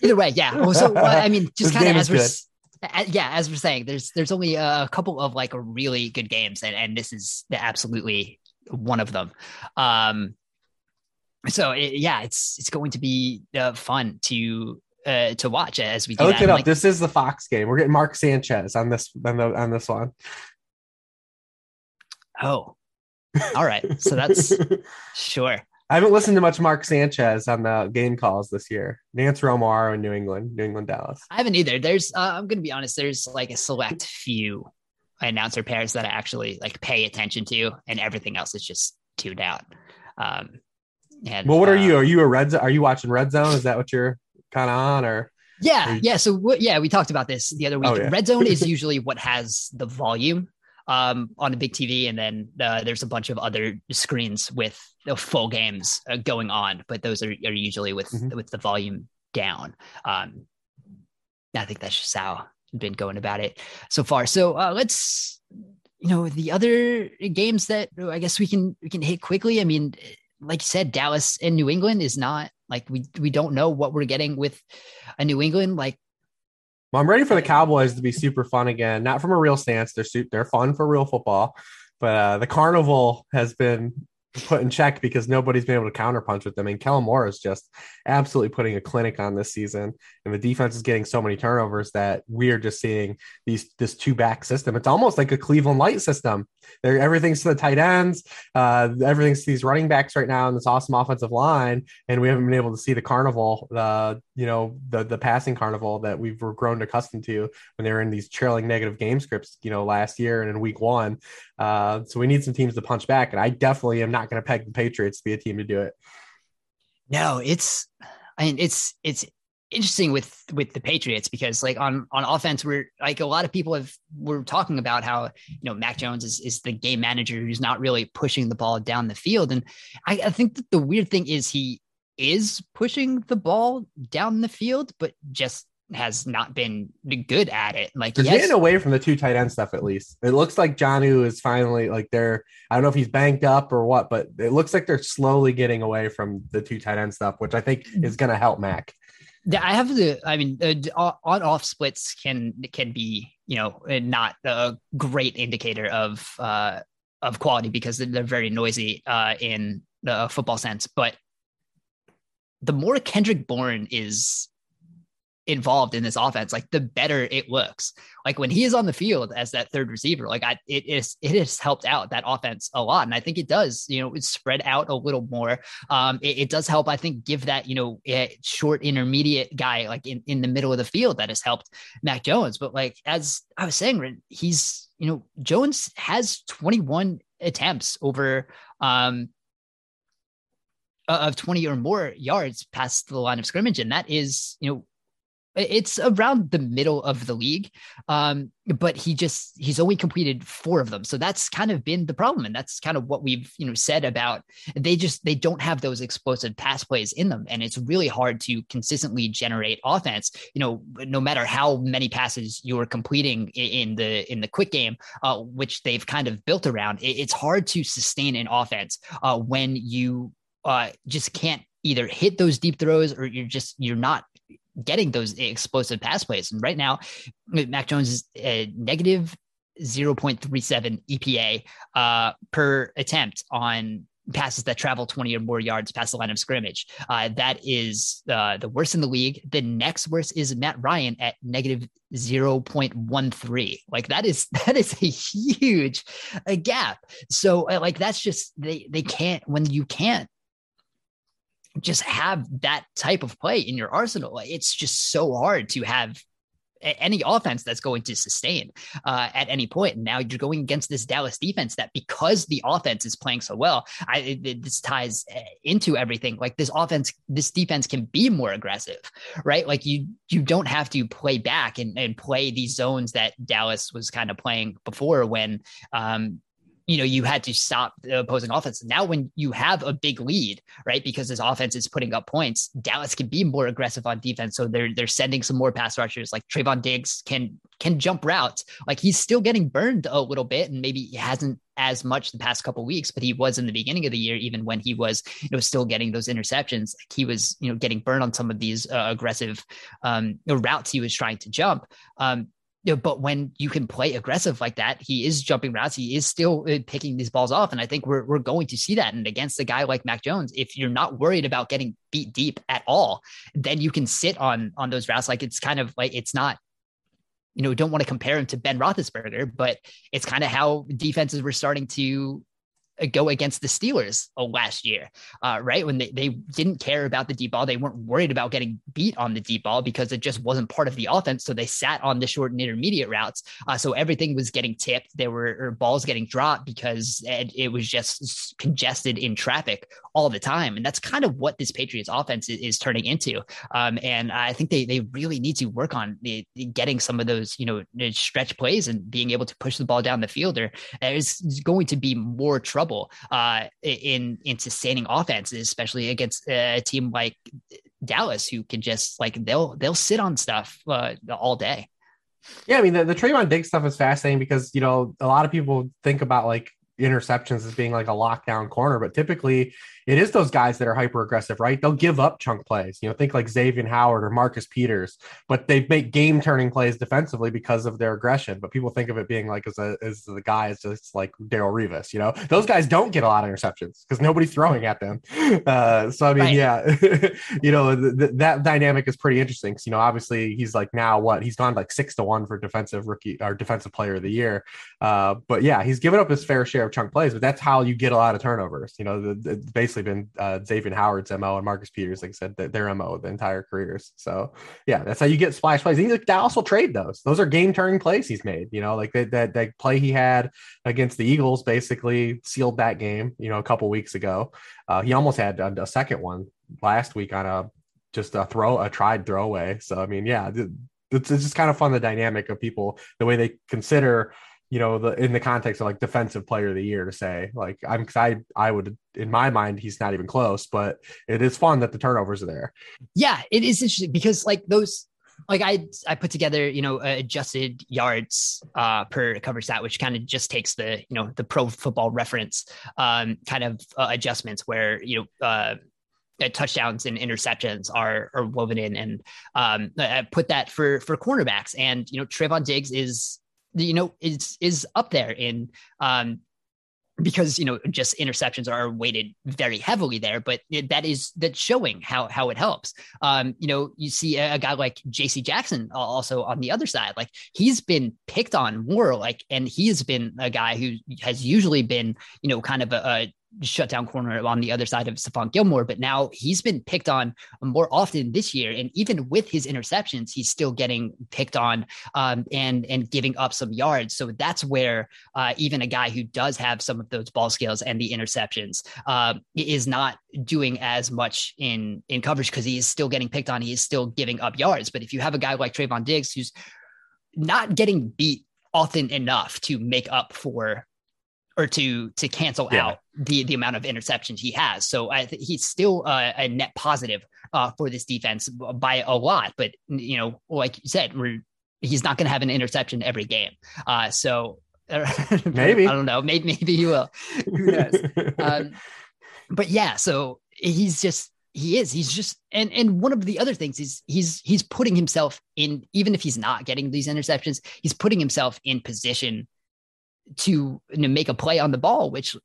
Either way, yeah. So well, I mean, just kind of as we're,
good.
yeah, as we're saying, there's there's only a couple of like really good games, and and this is the absolutely one of them. Um, so it, yeah, it's it's going to be uh, fun to uh to watch as we do
I looked
that.
it up.
Like,
this is the Fox game. We're getting Mark Sanchez on this on, the, on this one.
oh, all right. So that's sure.
I haven't listened to much Mark Sanchez on the game calls this year. Nance Romo in New England, New England, Dallas.
I haven't either. There's, uh, I'm going to be honest. There's like a select few announcer pairs that I actually like pay attention to, and everything else is just tuned out. Um, and
Well, what are you? Are you a red? Are you watching Red Zone? Is that what you're kind of on? Or
Yeah,
you-
yeah. So what? Yeah, we talked about this the other week.
Oh, yeah.
Red zone is usually what has the volume um, on a big TV, and then uh, there's a bunch of other screens with the full games uh, going on, but those are, are usually with
Mhm.
with the volume down. Um, I think that's just how I've been going about it so far. So uh, let's, you know, the other games that I guess we can we can hit quickly. I mean, like you said, Dallas and New England is not like we we don't know what we're getting with a New England like
well, I'm ready for the Cowboys to be super fun again. Not from a real stance. They're they're fun for real football, but uh, the carnival has been put in check because nobody's been able to counterpunch with them. And Kellen Moore is just absolutely putting a clinic on this season. And the defense is getting so many turnovers that we're just seeing these this two back system. It's almost like a Cleveland light system. They're everything's to the tight ends, uh, everything's to these running backs right now in this awesome offensive line. And we haven't been able to see the carnival, uh, you know, the the passing carnival that we've grown accustomed to when they were in these trailing negative game scripts, you know, last year and in week one. Uh, so we need some teams to punch back. And I definitely am not going to peg the Patriots to be a team to do it.
No, it's I mean it's it's interesting with with the Patriots because like on on offense we're like a lot of people have were talking about how you know Mac Jones is is the game manager who's not really pushing the ball down the field and I, I think that the weird thing is he is pushing the ball down the field but just has not been good at it like
They're getting away from the two tight end stuff at least. It looks like Jonnu is finally like they're I don't know if he's banked up or what, but it looks like they're slowly getting away from the two tight end stuff, which I think mm. is going to help Mac.
I have the. I mean, uh, on off splits can can be you know uh, not a great indicator of uh, of quality because they're very noisy uh, in the football sense. But the more Kendrick Bourne is involved in this offense, like the better it looks. Like when he is on the field as that third receiver, like I, it is it has helped out that offense a lot, and I think it does. You know, it's spread out a little more. Um, it, it does help. I think give that you know short intermediate guy like in in the middle of the field that has helped Mac Jones. But like as I was saying, he's you know Jones has 21 attempts over um of 20 or more yards past the line of scrimmage and that is you know it's around the middle of the league um but he just he's only completed four of them. So that's kind of been the problem. And that's kind of what we've you know said about they just they don't have those explosive pass plays in them. And it's really hard to consistently generate offense you know no matter how many passes you're completing in the in the quick game uh, which they've kind of built around. It's hard to sustain an offense uh, when you uh, just can't either hit those deep throws or you're just you're not getting those explosive pass plays. And right now, Mac Jones is a negative 0.37 EPA uh, per attempt on passes that travel 20 or more yards past the line of scrimmage. Uh, that is uh, the worst in the league. The next worst is Matt Ryan at negative 0.13. Like that is that is a huge a gap. So uh, like that's just they they can't when you can't just have that type of play in your arsenal. It's just so hard to have any offense that's going to sustain uh, at any point. Now you're going against this Dallas defense that because the offense is playing so well, I, it, this ties uh, into everything. Like this offense, this defense can be more aggressive, right? Like you you don't have to play back and, and play these zones that Dallas was kind of playing before when um, you know, you had to stop the opposing offense. Now, when you have a big lead, right, because this offense is putting up points, Dallas can be more aggressive on defense. So they're they're sending some more pass rushers. Like Trevon Diggs can can jump routes. Like he's still getting burned a little bit, and maybe he hasn't as much the past couple weeks, but he was in the beginning of the year, even when he was, you know, still getting those interceptions. He was, you know, getting burned on some of these uh, aggressive um, routes he was trying to jump. Um, you know, but when you can play aggressive like that, he is jumping routes. He is still uh, picking these balls off. And I think we're, we're going to see that. And against a guy like Mac Jones, if you're not worried about getting beat deep at all, then you can sit on, on those routes. Like it's kind of like, it's not, you know, don't want to compare him to Ben Roethlisberger, but it's kind of how defenses were starting to go against the Steelers last year, uh, right? When they, they didn't care about the deep ball. They weren't worried about getting beat on the deep ball because it just wasn't part of the offense. So they sat on the short and intermediate routes. Uh, so everything was getting tipped. There were balls getting dropped because it, it, was just congested in traffic all the time. And that's kind of what this Patriots offense is, is turning into. Um, and I think they, they really need to work on the, getting some of those, you know, stretch plays and being able to push the ball down the field or there's going to be more trouble trouble uh, in in sustaining offenses, especially against a team like Dallas, who can just like they'll they'll sit on stuff uh, all day.
Yeah, I mean the, the Trevon Diggs stuff is fascinating because you know a lot of people think about like interceptions as being like a lockdown corner, but typically it is those guys that are hyper aggressive, right? They'll give up chunk plays. You know, think like Xavier Howard or Marcus Peters, but they make game turning plays defensively because of their aggression. But people think of it being like as a as the guy is just like Darrelle Revis. You know, those guys don't get a lot of interceptions because nobody's throwing at them. Uh, so I mean, right. yeah, you know th- th- that dynamic is pretty interesting. Cause, you know, obviously he's like now what he's gone like six to one for defensive rookie or defensive player of the year. Uh, but yeah, he's given up his fair share of chunk plays, but that's how you get a lot of turnovers. You know, the, the, basically basically been uh, Xavier Howard's mo and Marcus Peters, like I said, their mo the entire careers. So yeah, that's how you get splash plays. He's like Dallas will trade those. Those are game turning plays he's made. You know, like that, that that play he had against the Eagles basically sealed that game. You know, a couple weeks ago, uh, he almost had a, a second one last week on a just a throw a tried throwaway. So I mean, yeah, it's just kind of fun the dynamic of people the way they consider you know, the in the context of like defensive player of the year to say, like, I'm excited. I I would, in my mind, he's not even close, but it is fun that the turnovers are there.
Yeah, it is interesting because like those, like I, I put together, you know, adjusted yards uh, per cover stat, which kind of just takes the, you know, the pro football reference um, kind of uh, adjustments where, you know, uh, touchdowns and interceptions are are woven in and um I put that for for cornerbacks and you know Trevon Diggs is you know is is up there in um because you know just interceptions are weighted very heavily there but that is that's showing how how it helps. Um you know you see a, a, guy like JC Jackson also on the other side like he's been picked on more like and he has been a guy who has usually been you know kind of a, a shutdown corner on the other side of Stephon Gilmore, but now he's been picked on more often this year. And even with his interceptions, he's still getting picked on um, and and giving up some yards. So that's where uh, even a guy who does have some of those ball skills and the interceptions uh, is not doing as much in in coverage because he is still getting picked on. He is still giving up yards. But if you have a guy like Trevon Diggs who's not getting beat often enough to make up for or to to cancel yeah. out the the amount of interceptions he has. So I th- he's still uh, a net positive uh, for this defense by a lot. But you know, like you said, he's not going to have an interception every game. Uh, so
maybe
I don't know. Maybe maybe he will. Who knows? um, but yeah, so he's just he is he's just and and one of the other things is he's he's putting himself in even if he's not getting these interceptions he's putting himself in position to you know, make a play on the ball, which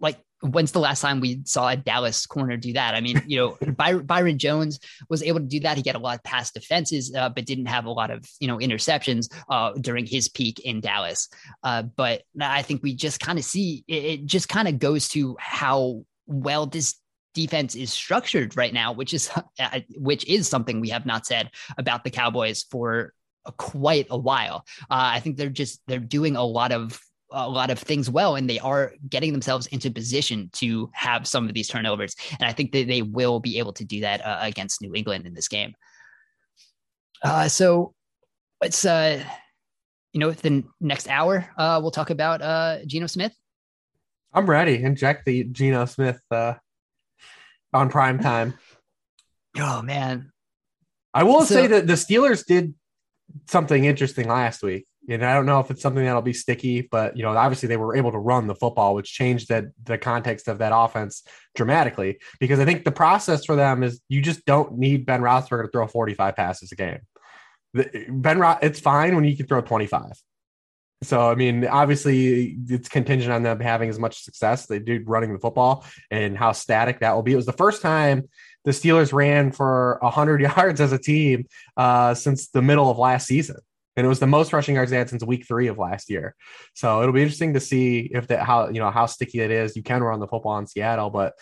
like when's the last time we saw a Dallas corner do that? I mean, you know, By- Byron Jones was able to do that. He got a lot of pass defenses, uh, but didn't have a lot of, you know, interceptions uh, during his peak in Dallas. Uh, but I think we just kind of see it, it just kind of goes to how well this defense is structured right now, which is uh, which is something we have not said about the Cowboys for quite a while. Uh, I think they're just they're doing a lot of a lot of things well and they are getting themselves into position to have some of these turnovers and i think that they will be able to do that uh, against new england in this game uh, so let's uh, you know the next hour uh, we'll talk about uh, Geno Smith.
I'm ready. Inject the Geno Smith uh, on prime time.
Oh man.
I will so, say that the Steelers did something interesting last week. And I don't know if it's something that'll be sticky, but you know, obviously they were able to run the football, which changed that the context of that offense dramatically. Because I think the process for them is you just don't need Ben Roethlisberger to throw 45 passes a game. Ben, Ro- it's fine when you can throw 25. So I mean, obviously, it's contingent on them having as much success they do running the football and how static that will be. It was the first time the Steelers ran for 100 yards as a team uh, since the middle of last season, and it was the most rushing yards they had since week three of last year. So it'll be interesting to see if that how you know how sticky it is. You can run the football in Seattle, but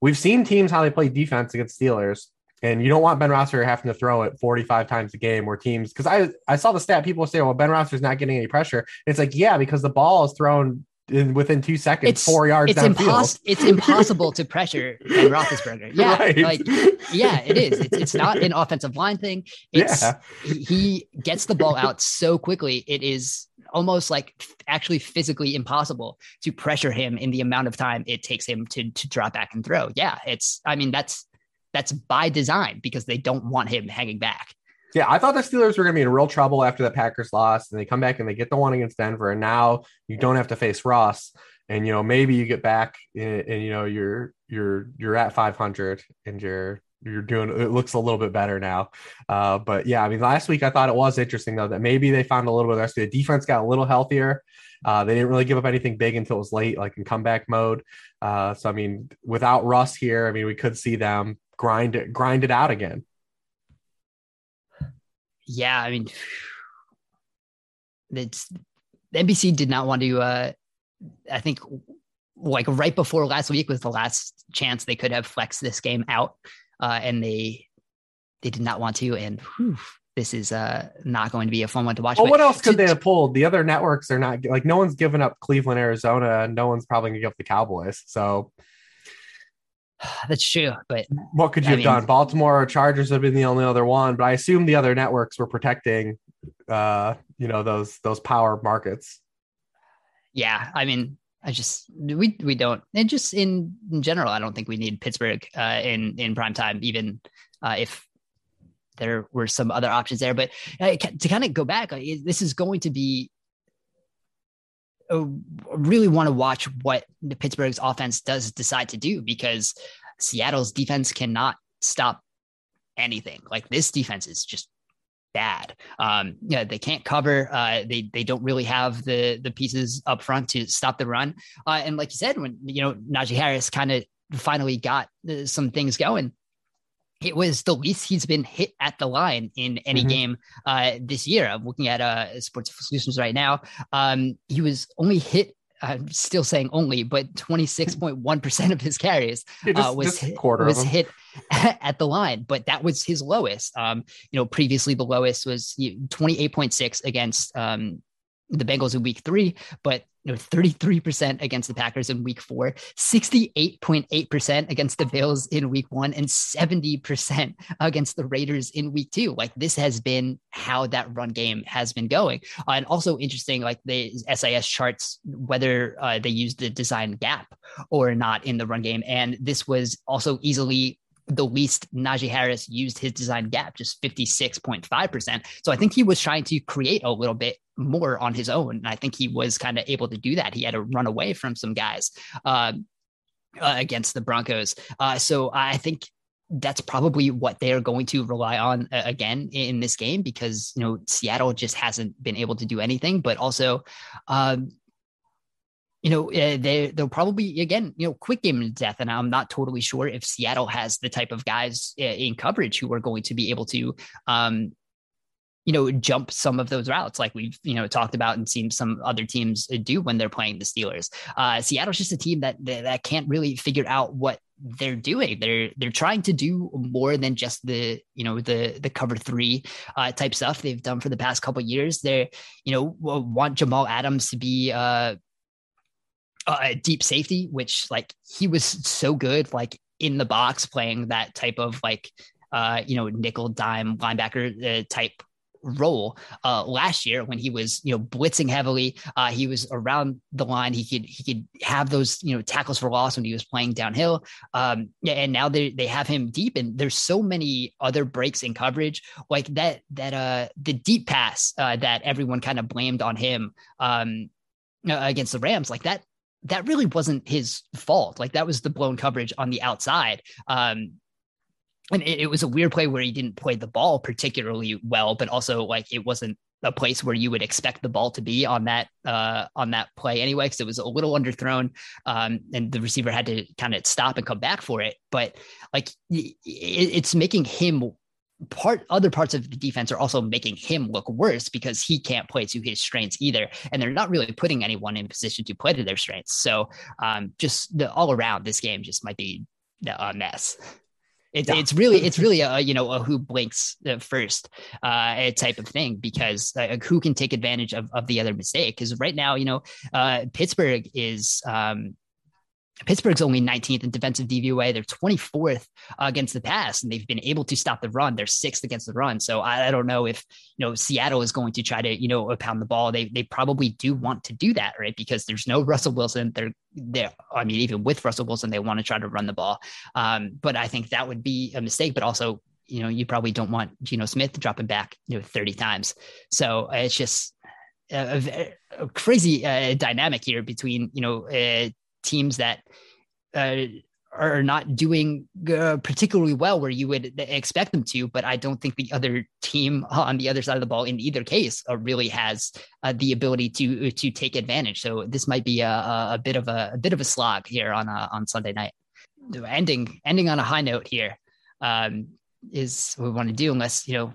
we've seen teams how they play defense against Steelers and you don't want Ben Roethlisberger having to throw it 45 times a game where teams because I I saw the stat people say, well, Ben Roethlisberger's not getting any pressure. it's like, yeah, because the ball is thrown in, within two seconds, it's, four yards
it's impos- It's impossible to pressure Ben Roethlisberger. Yeah, right. like yeah, it is. It's, it's not an offensive line thing. It's yeah. he gets the ball out so quickly. It is almost like actually physically impossible to pressure him in the amount of time it takes him to to drop back and throw. Yeah, it's. I mean, that's that's by design because they don't want him hanging back.
Yeah, I thought the Steelers were going to be in real trouble after the Packers lost, and they come back and they get the one against Denver, and now you don't have to face Russ, and you know maybe you get back and, and you know you're you're you're at 500 and you're you're doing it looks a little bit better now. Uh, but yeah, I mean, last week I thought it was interesting though that maybe they found a little bit of rest. The defense got a little healthier. Uh, they didn't really give up anything big until it was late, like in comeback mode. Uh, so I mean, without Russ here, I mean, we could see them grind it grind it out again.
Yeah, I mean, it's NBC did not want to. Uh, I think like right before last week was the last chance they could have flexed this game out, uh, and they they did not want to. And whew, this is uh, not going to be a fun one to watch.
Well, what else could to, they have pulled? The other networks are not like no one's given up Cleveland, Arizona. No one's probably going to give up the Cowboys. So
That's true, but
what could you I have mean, done? Baltimore or Chargers have been the only other one, but I assume the other networks were protecting, uh, you know, those those power markets.
Yeah, I mean, I just we we don't, and just in, in general, I don't think we need Pittsburgh uh, in in prime time, even uh, if there were some other options there. But uh, to kind of go back, this is going to be uh, really want to watch what the Pittsburgh's offense does decide to do because Seattle's defense cannot stop anything. Like this defense is just bad. Um, yeah, they can't cover. Uh, they they don't really have the the pieces up front to stop the run. Uh, and like you said, when you know Najee Harris kind of finally got uh, some things going, it was the least he's been hit at the line in any mm-hmm. game uh, this year. I'm looking at uh, Sports Solutions right now. Um, he was only hit. I'm still saying only, but 26.1% of his carries uh, just, was hit, was hit at the line, but that was his lowest. Um, you know, previously the lowest was 28.6 against um, the Bengals in week three, but know, 33% against the Packers in week four, 68.8% against the Bills in week one, and 70% against the Raiders in week two. Like this has been how that run game has been going. Uh, and also interesting, like the SIS charts, whether uh, they used the design gap or not in the run game. And this was also easily the least Najee Harris used his design gap, just 56.5%. So I think he was trying to create a little bit more on his own. And I think he was kind of able to do that. He had to run away from some guys uh, uh, against the Broncos. Uh, so I think that's probably what they are going to rely on uh, again in this game because you know Seattle just hasn't been able to do anything. But also, um, you know, uh, they they'll probably again, you know, quick game to death. And I'm not totally sure if Seattle has the type of guys uh, in coverage who are going to be able to, um, you know, jump some of those routes like we've you know talked about and seen some other teams do when they're playing the Steelers. Uh, Seattle's just a team that that can't really figure out what they're doing. They're they're trying to do more than just the you know the the cover three uh, type stuff they've done for the past couple years. They're you know want Jamal Adams to be uh, a deep safety, which like he was so good like in the box playing that type of like uh, you know nickel dime linebacker uh, type role uh, last year when he was you know blitzing heavily. Uh, he was around the line. He could he could have those you know tackles for loss when he was playing downhill. Um, and now they they have him deep, and there's so many other breaks in coverage like that that uh the deep pass uh, that everyone kind of blamed on him um uh, against the Rams like that. That really wasn't his fault. Like that was the blown coverage on the outside. Um, and it, it, was a weird play where he didn't play the ball particularly well, but also like it wasn't a place where you would expect the ball to be on that uh, on that play anyway, because it was a little underthrown, um, and the receiver had to kind of stop and come back for it. But like it, it's making him part other parts of the defense are also making him look worse because he can't play to his strengths either. And they're not really putting anyone in position to play to their strengths. So um, just the all around this game just might be a mess. It's yeah. it's really it's really a you know a who blinks first uh, type of thing because uh, who can take advantage of, of the other mistake? Because right now you know uh, Pittsburgh is um, Pittsburgh's only 19th in defensive DVOA. They're 24th against the pass, and they've been able to stop the run. They're sixth against the run. So I, I, don't know if you know Seattle is going to try to you know pound the ball. They they probably do want to do that, right? Because there's no Russell Wilson. They're there. I mean, even with Russell Wilson, they want to try to run the ball. Um, but I think that would be a mistake. But also, you know, you probably don't want Geno Smith dropping back you know 30 times. So it's just a, a crazy uh, dynamic here between you know uh, teams that uh, are not doing uh, particularly well where you would expect them to. But I don't think the other team on the other side of the ball, in either case, uh, really has uh, the ability to to take advantage. So this might be a, a bit of a, a, bit of a slog here on uh, on Sunday night. Ending ending on a high note here um, is what we want to do, unless you know,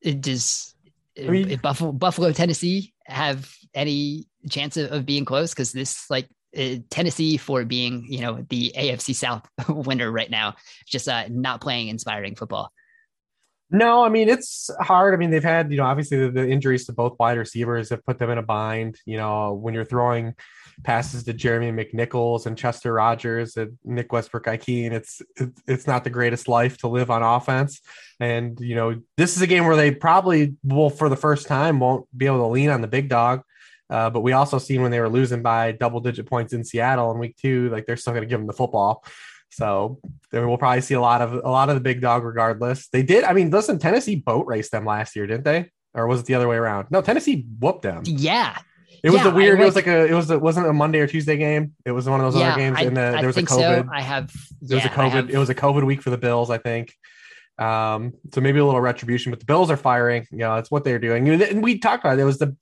it does. I mean, Buffalo, Buffalo, Tennessee have any chance of, of being close? Because this like Tennessee for being, you know, the AFC South winner right now, just uh, not playing inspiring football.
No, I mean it's hard. I mean they've had, you know, obviously the, the, injuries to both wide receivers have put them in a bind. You know, when you're throwing passes to Jeremy McNichols and Chester Rogers and Nick Westbrook it's, it's it's not the greatest life to live on offense. And you know, this is a game where they probably will, for the first time, won't be able to lean on the big dog. Uh, but we also seen when they were losing by double digit points in Seattle in week two, like they're still going to give them the football. So we'll probably see a lot of a lot of the big dog regardless. They did. I mean, listen, Tennessee boat raced them last year, didn't they? Or was it the other way around? No, Tennessee whooped them.
Yeah.
It was yeah, a weird. It was like a. It was. It wasn't a Monday or Tuesday game. It was one of those yeah, other games. And the, there was a COVID.
So. I have.
There was a COVID. Have, it was a COVID week for the Bills. I think. Um, so maybe a little retribution, but the Bills are firing. You know, that's what they're doing. And we talked about it. it was the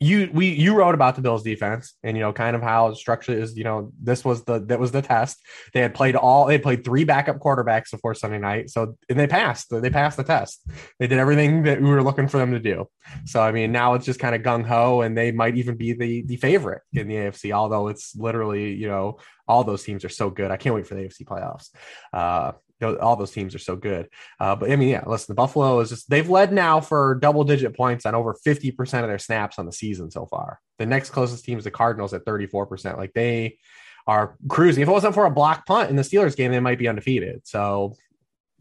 you we you wrote about the Bills defense and you know kind of how structured is you know this was the that was the test. They had played all they played three backup quarterbacks before Sunday night. So and they passed they passed the test. They did everything that we were looking for them to do. So I mean now it's just kind of gung ho and they might even be the the favorite in the AFC although it's literally you know all those teams are so good. I can't wait for the AFC playoffs. Uh you know, all those teams are so good. Uh, but I mean, yeah, listen, the Buffalo is just they've led now for double digit points on over 50% of their snaps on the season so far. The next closest team is the Cardinals at 34%. Like they are cruising. If it wasn't for a block punt in the Steelers game, they might be undefeated. So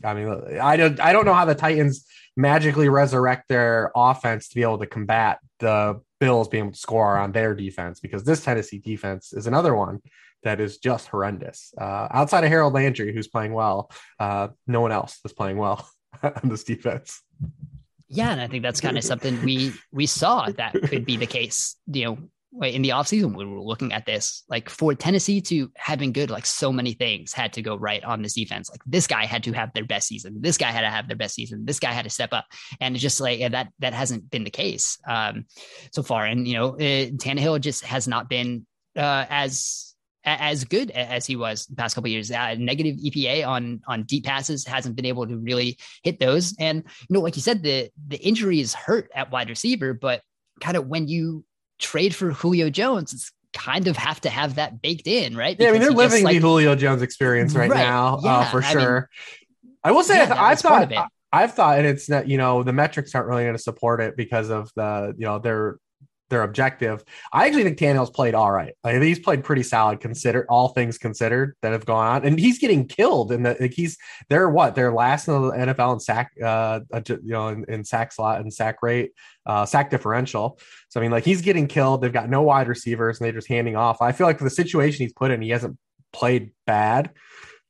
I mean, I don't I don't know how the Titans magically resurrect their offense to be able to combat the Bills being able to score on their defense because this Tennessee defense is another one that is just horrendous. Uh, outside of Harold Landry, who's playing well, uh, no one else is playing well on this defense.
Yeah, and I think that's kind of something we we saw that could be the case. You know, in the offseason we were looking at this, like for Tennessee to have been good, like so many things had to go right on this defense. Like this guy had to have their best season. This guy had to have their best season. This guy had to step up, and it's just like yeah, that that hasn't been the case um, so far. And you know, uh, Tannehill just has not been uh, as as good as he was the past couple years. Uh, negative EPA on on deep passes hasn't been able to really hit those. And you know, like you said, the the injury is hurt at wide receiver, but kind of when you trade for Julio Jones, it's kind of have to have that baked in, right?
Yeah, I mean
Because
they're living
like,
the Julio Jones experience right,
Right,
now, uh,
yeah,
for
I mean,
sure. I will say,
yeah,
I, I
was part of
thought
it.
I've thought, and it's not, you know, the metrics aren't really going to support it because of the, you know, their their objective. I actually think Tannehill's played all right. Like, he's played pretty solid, consider all things considered that have gone on, and he's getting killed. And like he's they're what they're last in the NFL in sack, uh, you know, in, in sack slot and sack rate, uh, sack differential. So I mean, like he's getting killed. They've got no wide receivers, and they're just handing off. I feel like for the situation he's put in, he hasn't played bad,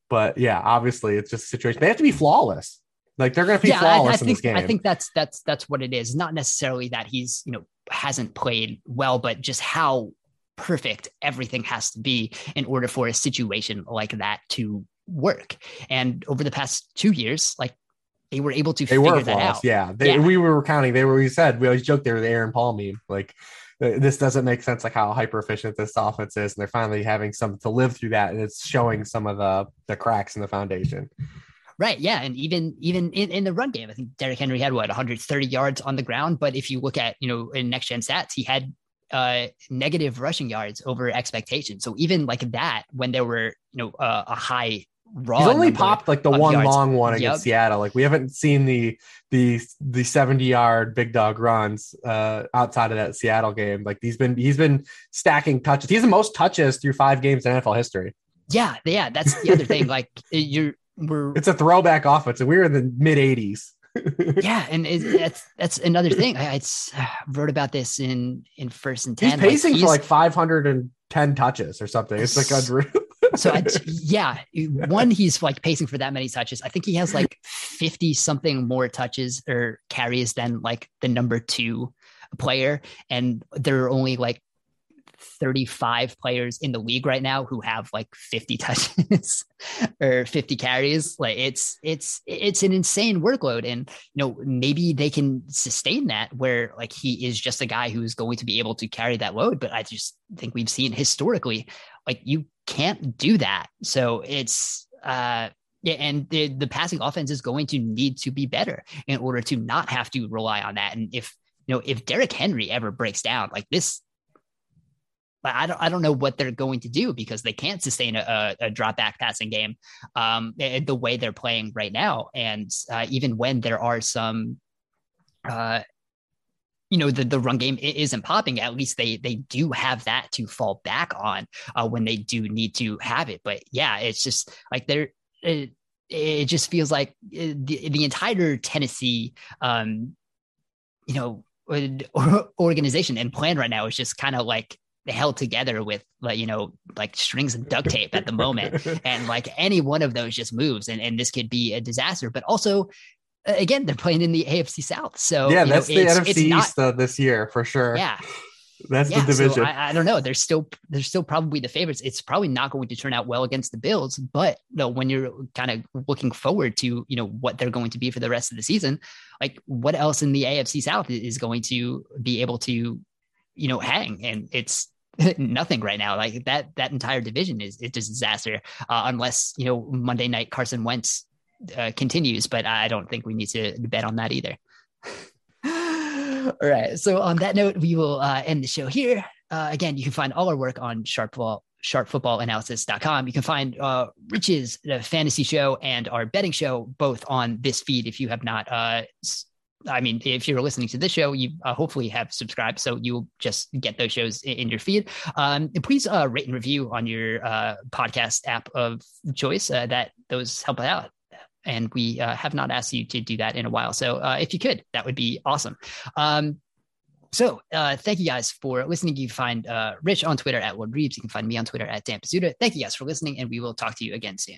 but yeah, obviously it's just a situation. They have to be flawless. Like they're going to be
yeah, I, I
flawless in
think
this game.
I think that's that's that's what it is. Not necessarily that he's you know hasn't played well, but just how perfect everything has to be in order for a situation like that to work. And over the past two years, like they were able to
they
figure that out.
Yeah. They,
Yeah.
we were counting. They were. We said we always joked they were the Aaron Paul meme. Like this doesn't make sense. Like how hyper efficient this offense is, and they're finally having some to live through that, and it's showing some of the the cracks in the foundation.
Right. Yeah. And even even in, in the run game, I think Derrick Henry had what 130 yards on the ground. But if you look at, you know, in next gen stats, he had uh negative rushing yards over expectation. So even like that, when there were, you know, uh, a high raw
He's only popped like the one
yards.
long one against
Yep.
Seattle. Like we haven't seen the the the 70 yard big dog runs uh outside of that Seattle game. Like he's been he's been stacking touches. He's the most touches through five games in NFL history.
Yeah, yeah, that's the other thing. Like you're we're
It's a throwback offense, and we were in the mid 80s.
yeah, and it, that's that's another thing. I, wrote about this in in first and ten.
He's pacing
like,
for like 510 touches or something. It's like unreal.
so I, yeah, one he's like pacing for that many touches. I think he has like fifty something more touches or carries than like the number two player, and there are only like. 35 players in the league right now who have like 50 touches or 50 carries. Like it's it's it's an insane workload. And you know maybe they can sustain that where like he is just a guy who is going to be able to carry that load. But i just think we've seen historically like you can't do that. So it's uh yeah, and the, the passing offense is going to need to be better in order to not have to rely on that. And if you know if Derrick Henry ever breaks down like this, I don't I don't know what they're going to do because they can't sustain a, a, a drop back passing game um, the way they're playing right now. And uh, even when there are some uh, you know the, the run game isn't popping at least they they do have that to fall back on uh, when they do need to have it but yeah it's just like they're it, it just feels like uh, the, the entire tennessee um you know organization and plan right now is just kind of like held together with like you know like strings and duct tape at the moment and like any one of those just moves and, and this could be a disaster but also uh, again they're playing in the afc south so
yeah,
you know,
that's the
it's,
NFC
it's not
East uh, this year for sure.
yeah
that's
yeah,
the division.
So I, I don't know. They're still they're still probably the favorites. It's probably not going to turn out well against the Bills, but you know, when you're kind of looking forward to you know what they're going to be for the rest of the season, like what else in the AFC South is going to be able to you know hang? And it's nothing right now. Like that that entire division is it's a disaster uh, unless you know Monday night Carson Wentz uh, continues, but I don't think we need to bet on that either. all right. So on that note, we will uh, end the show here. Uh, again, you can find all our work on sharpfootball, sharpfootballanalysis.com. You can find uh, Rich's the fantasy show and our betting show both on this feed. If you have not, uh, I mean, if you're listening to this show, you uh, hopefully have subscribed, so you'll just get those shows in, in your feed. Um, please uh, rate and review on your uh, podcast app of choice. Uh, that those help out and we uh, have not asked you to do that in a while. So uh, if you could, that would be awesome. Um, so uh, thank you guys for listening. You can find uh, Rich on Twitter at Lord Reebs. You can find me on Twitter at Dan Pizzuta. Thank you guys for listening, and we will talk to you again soon.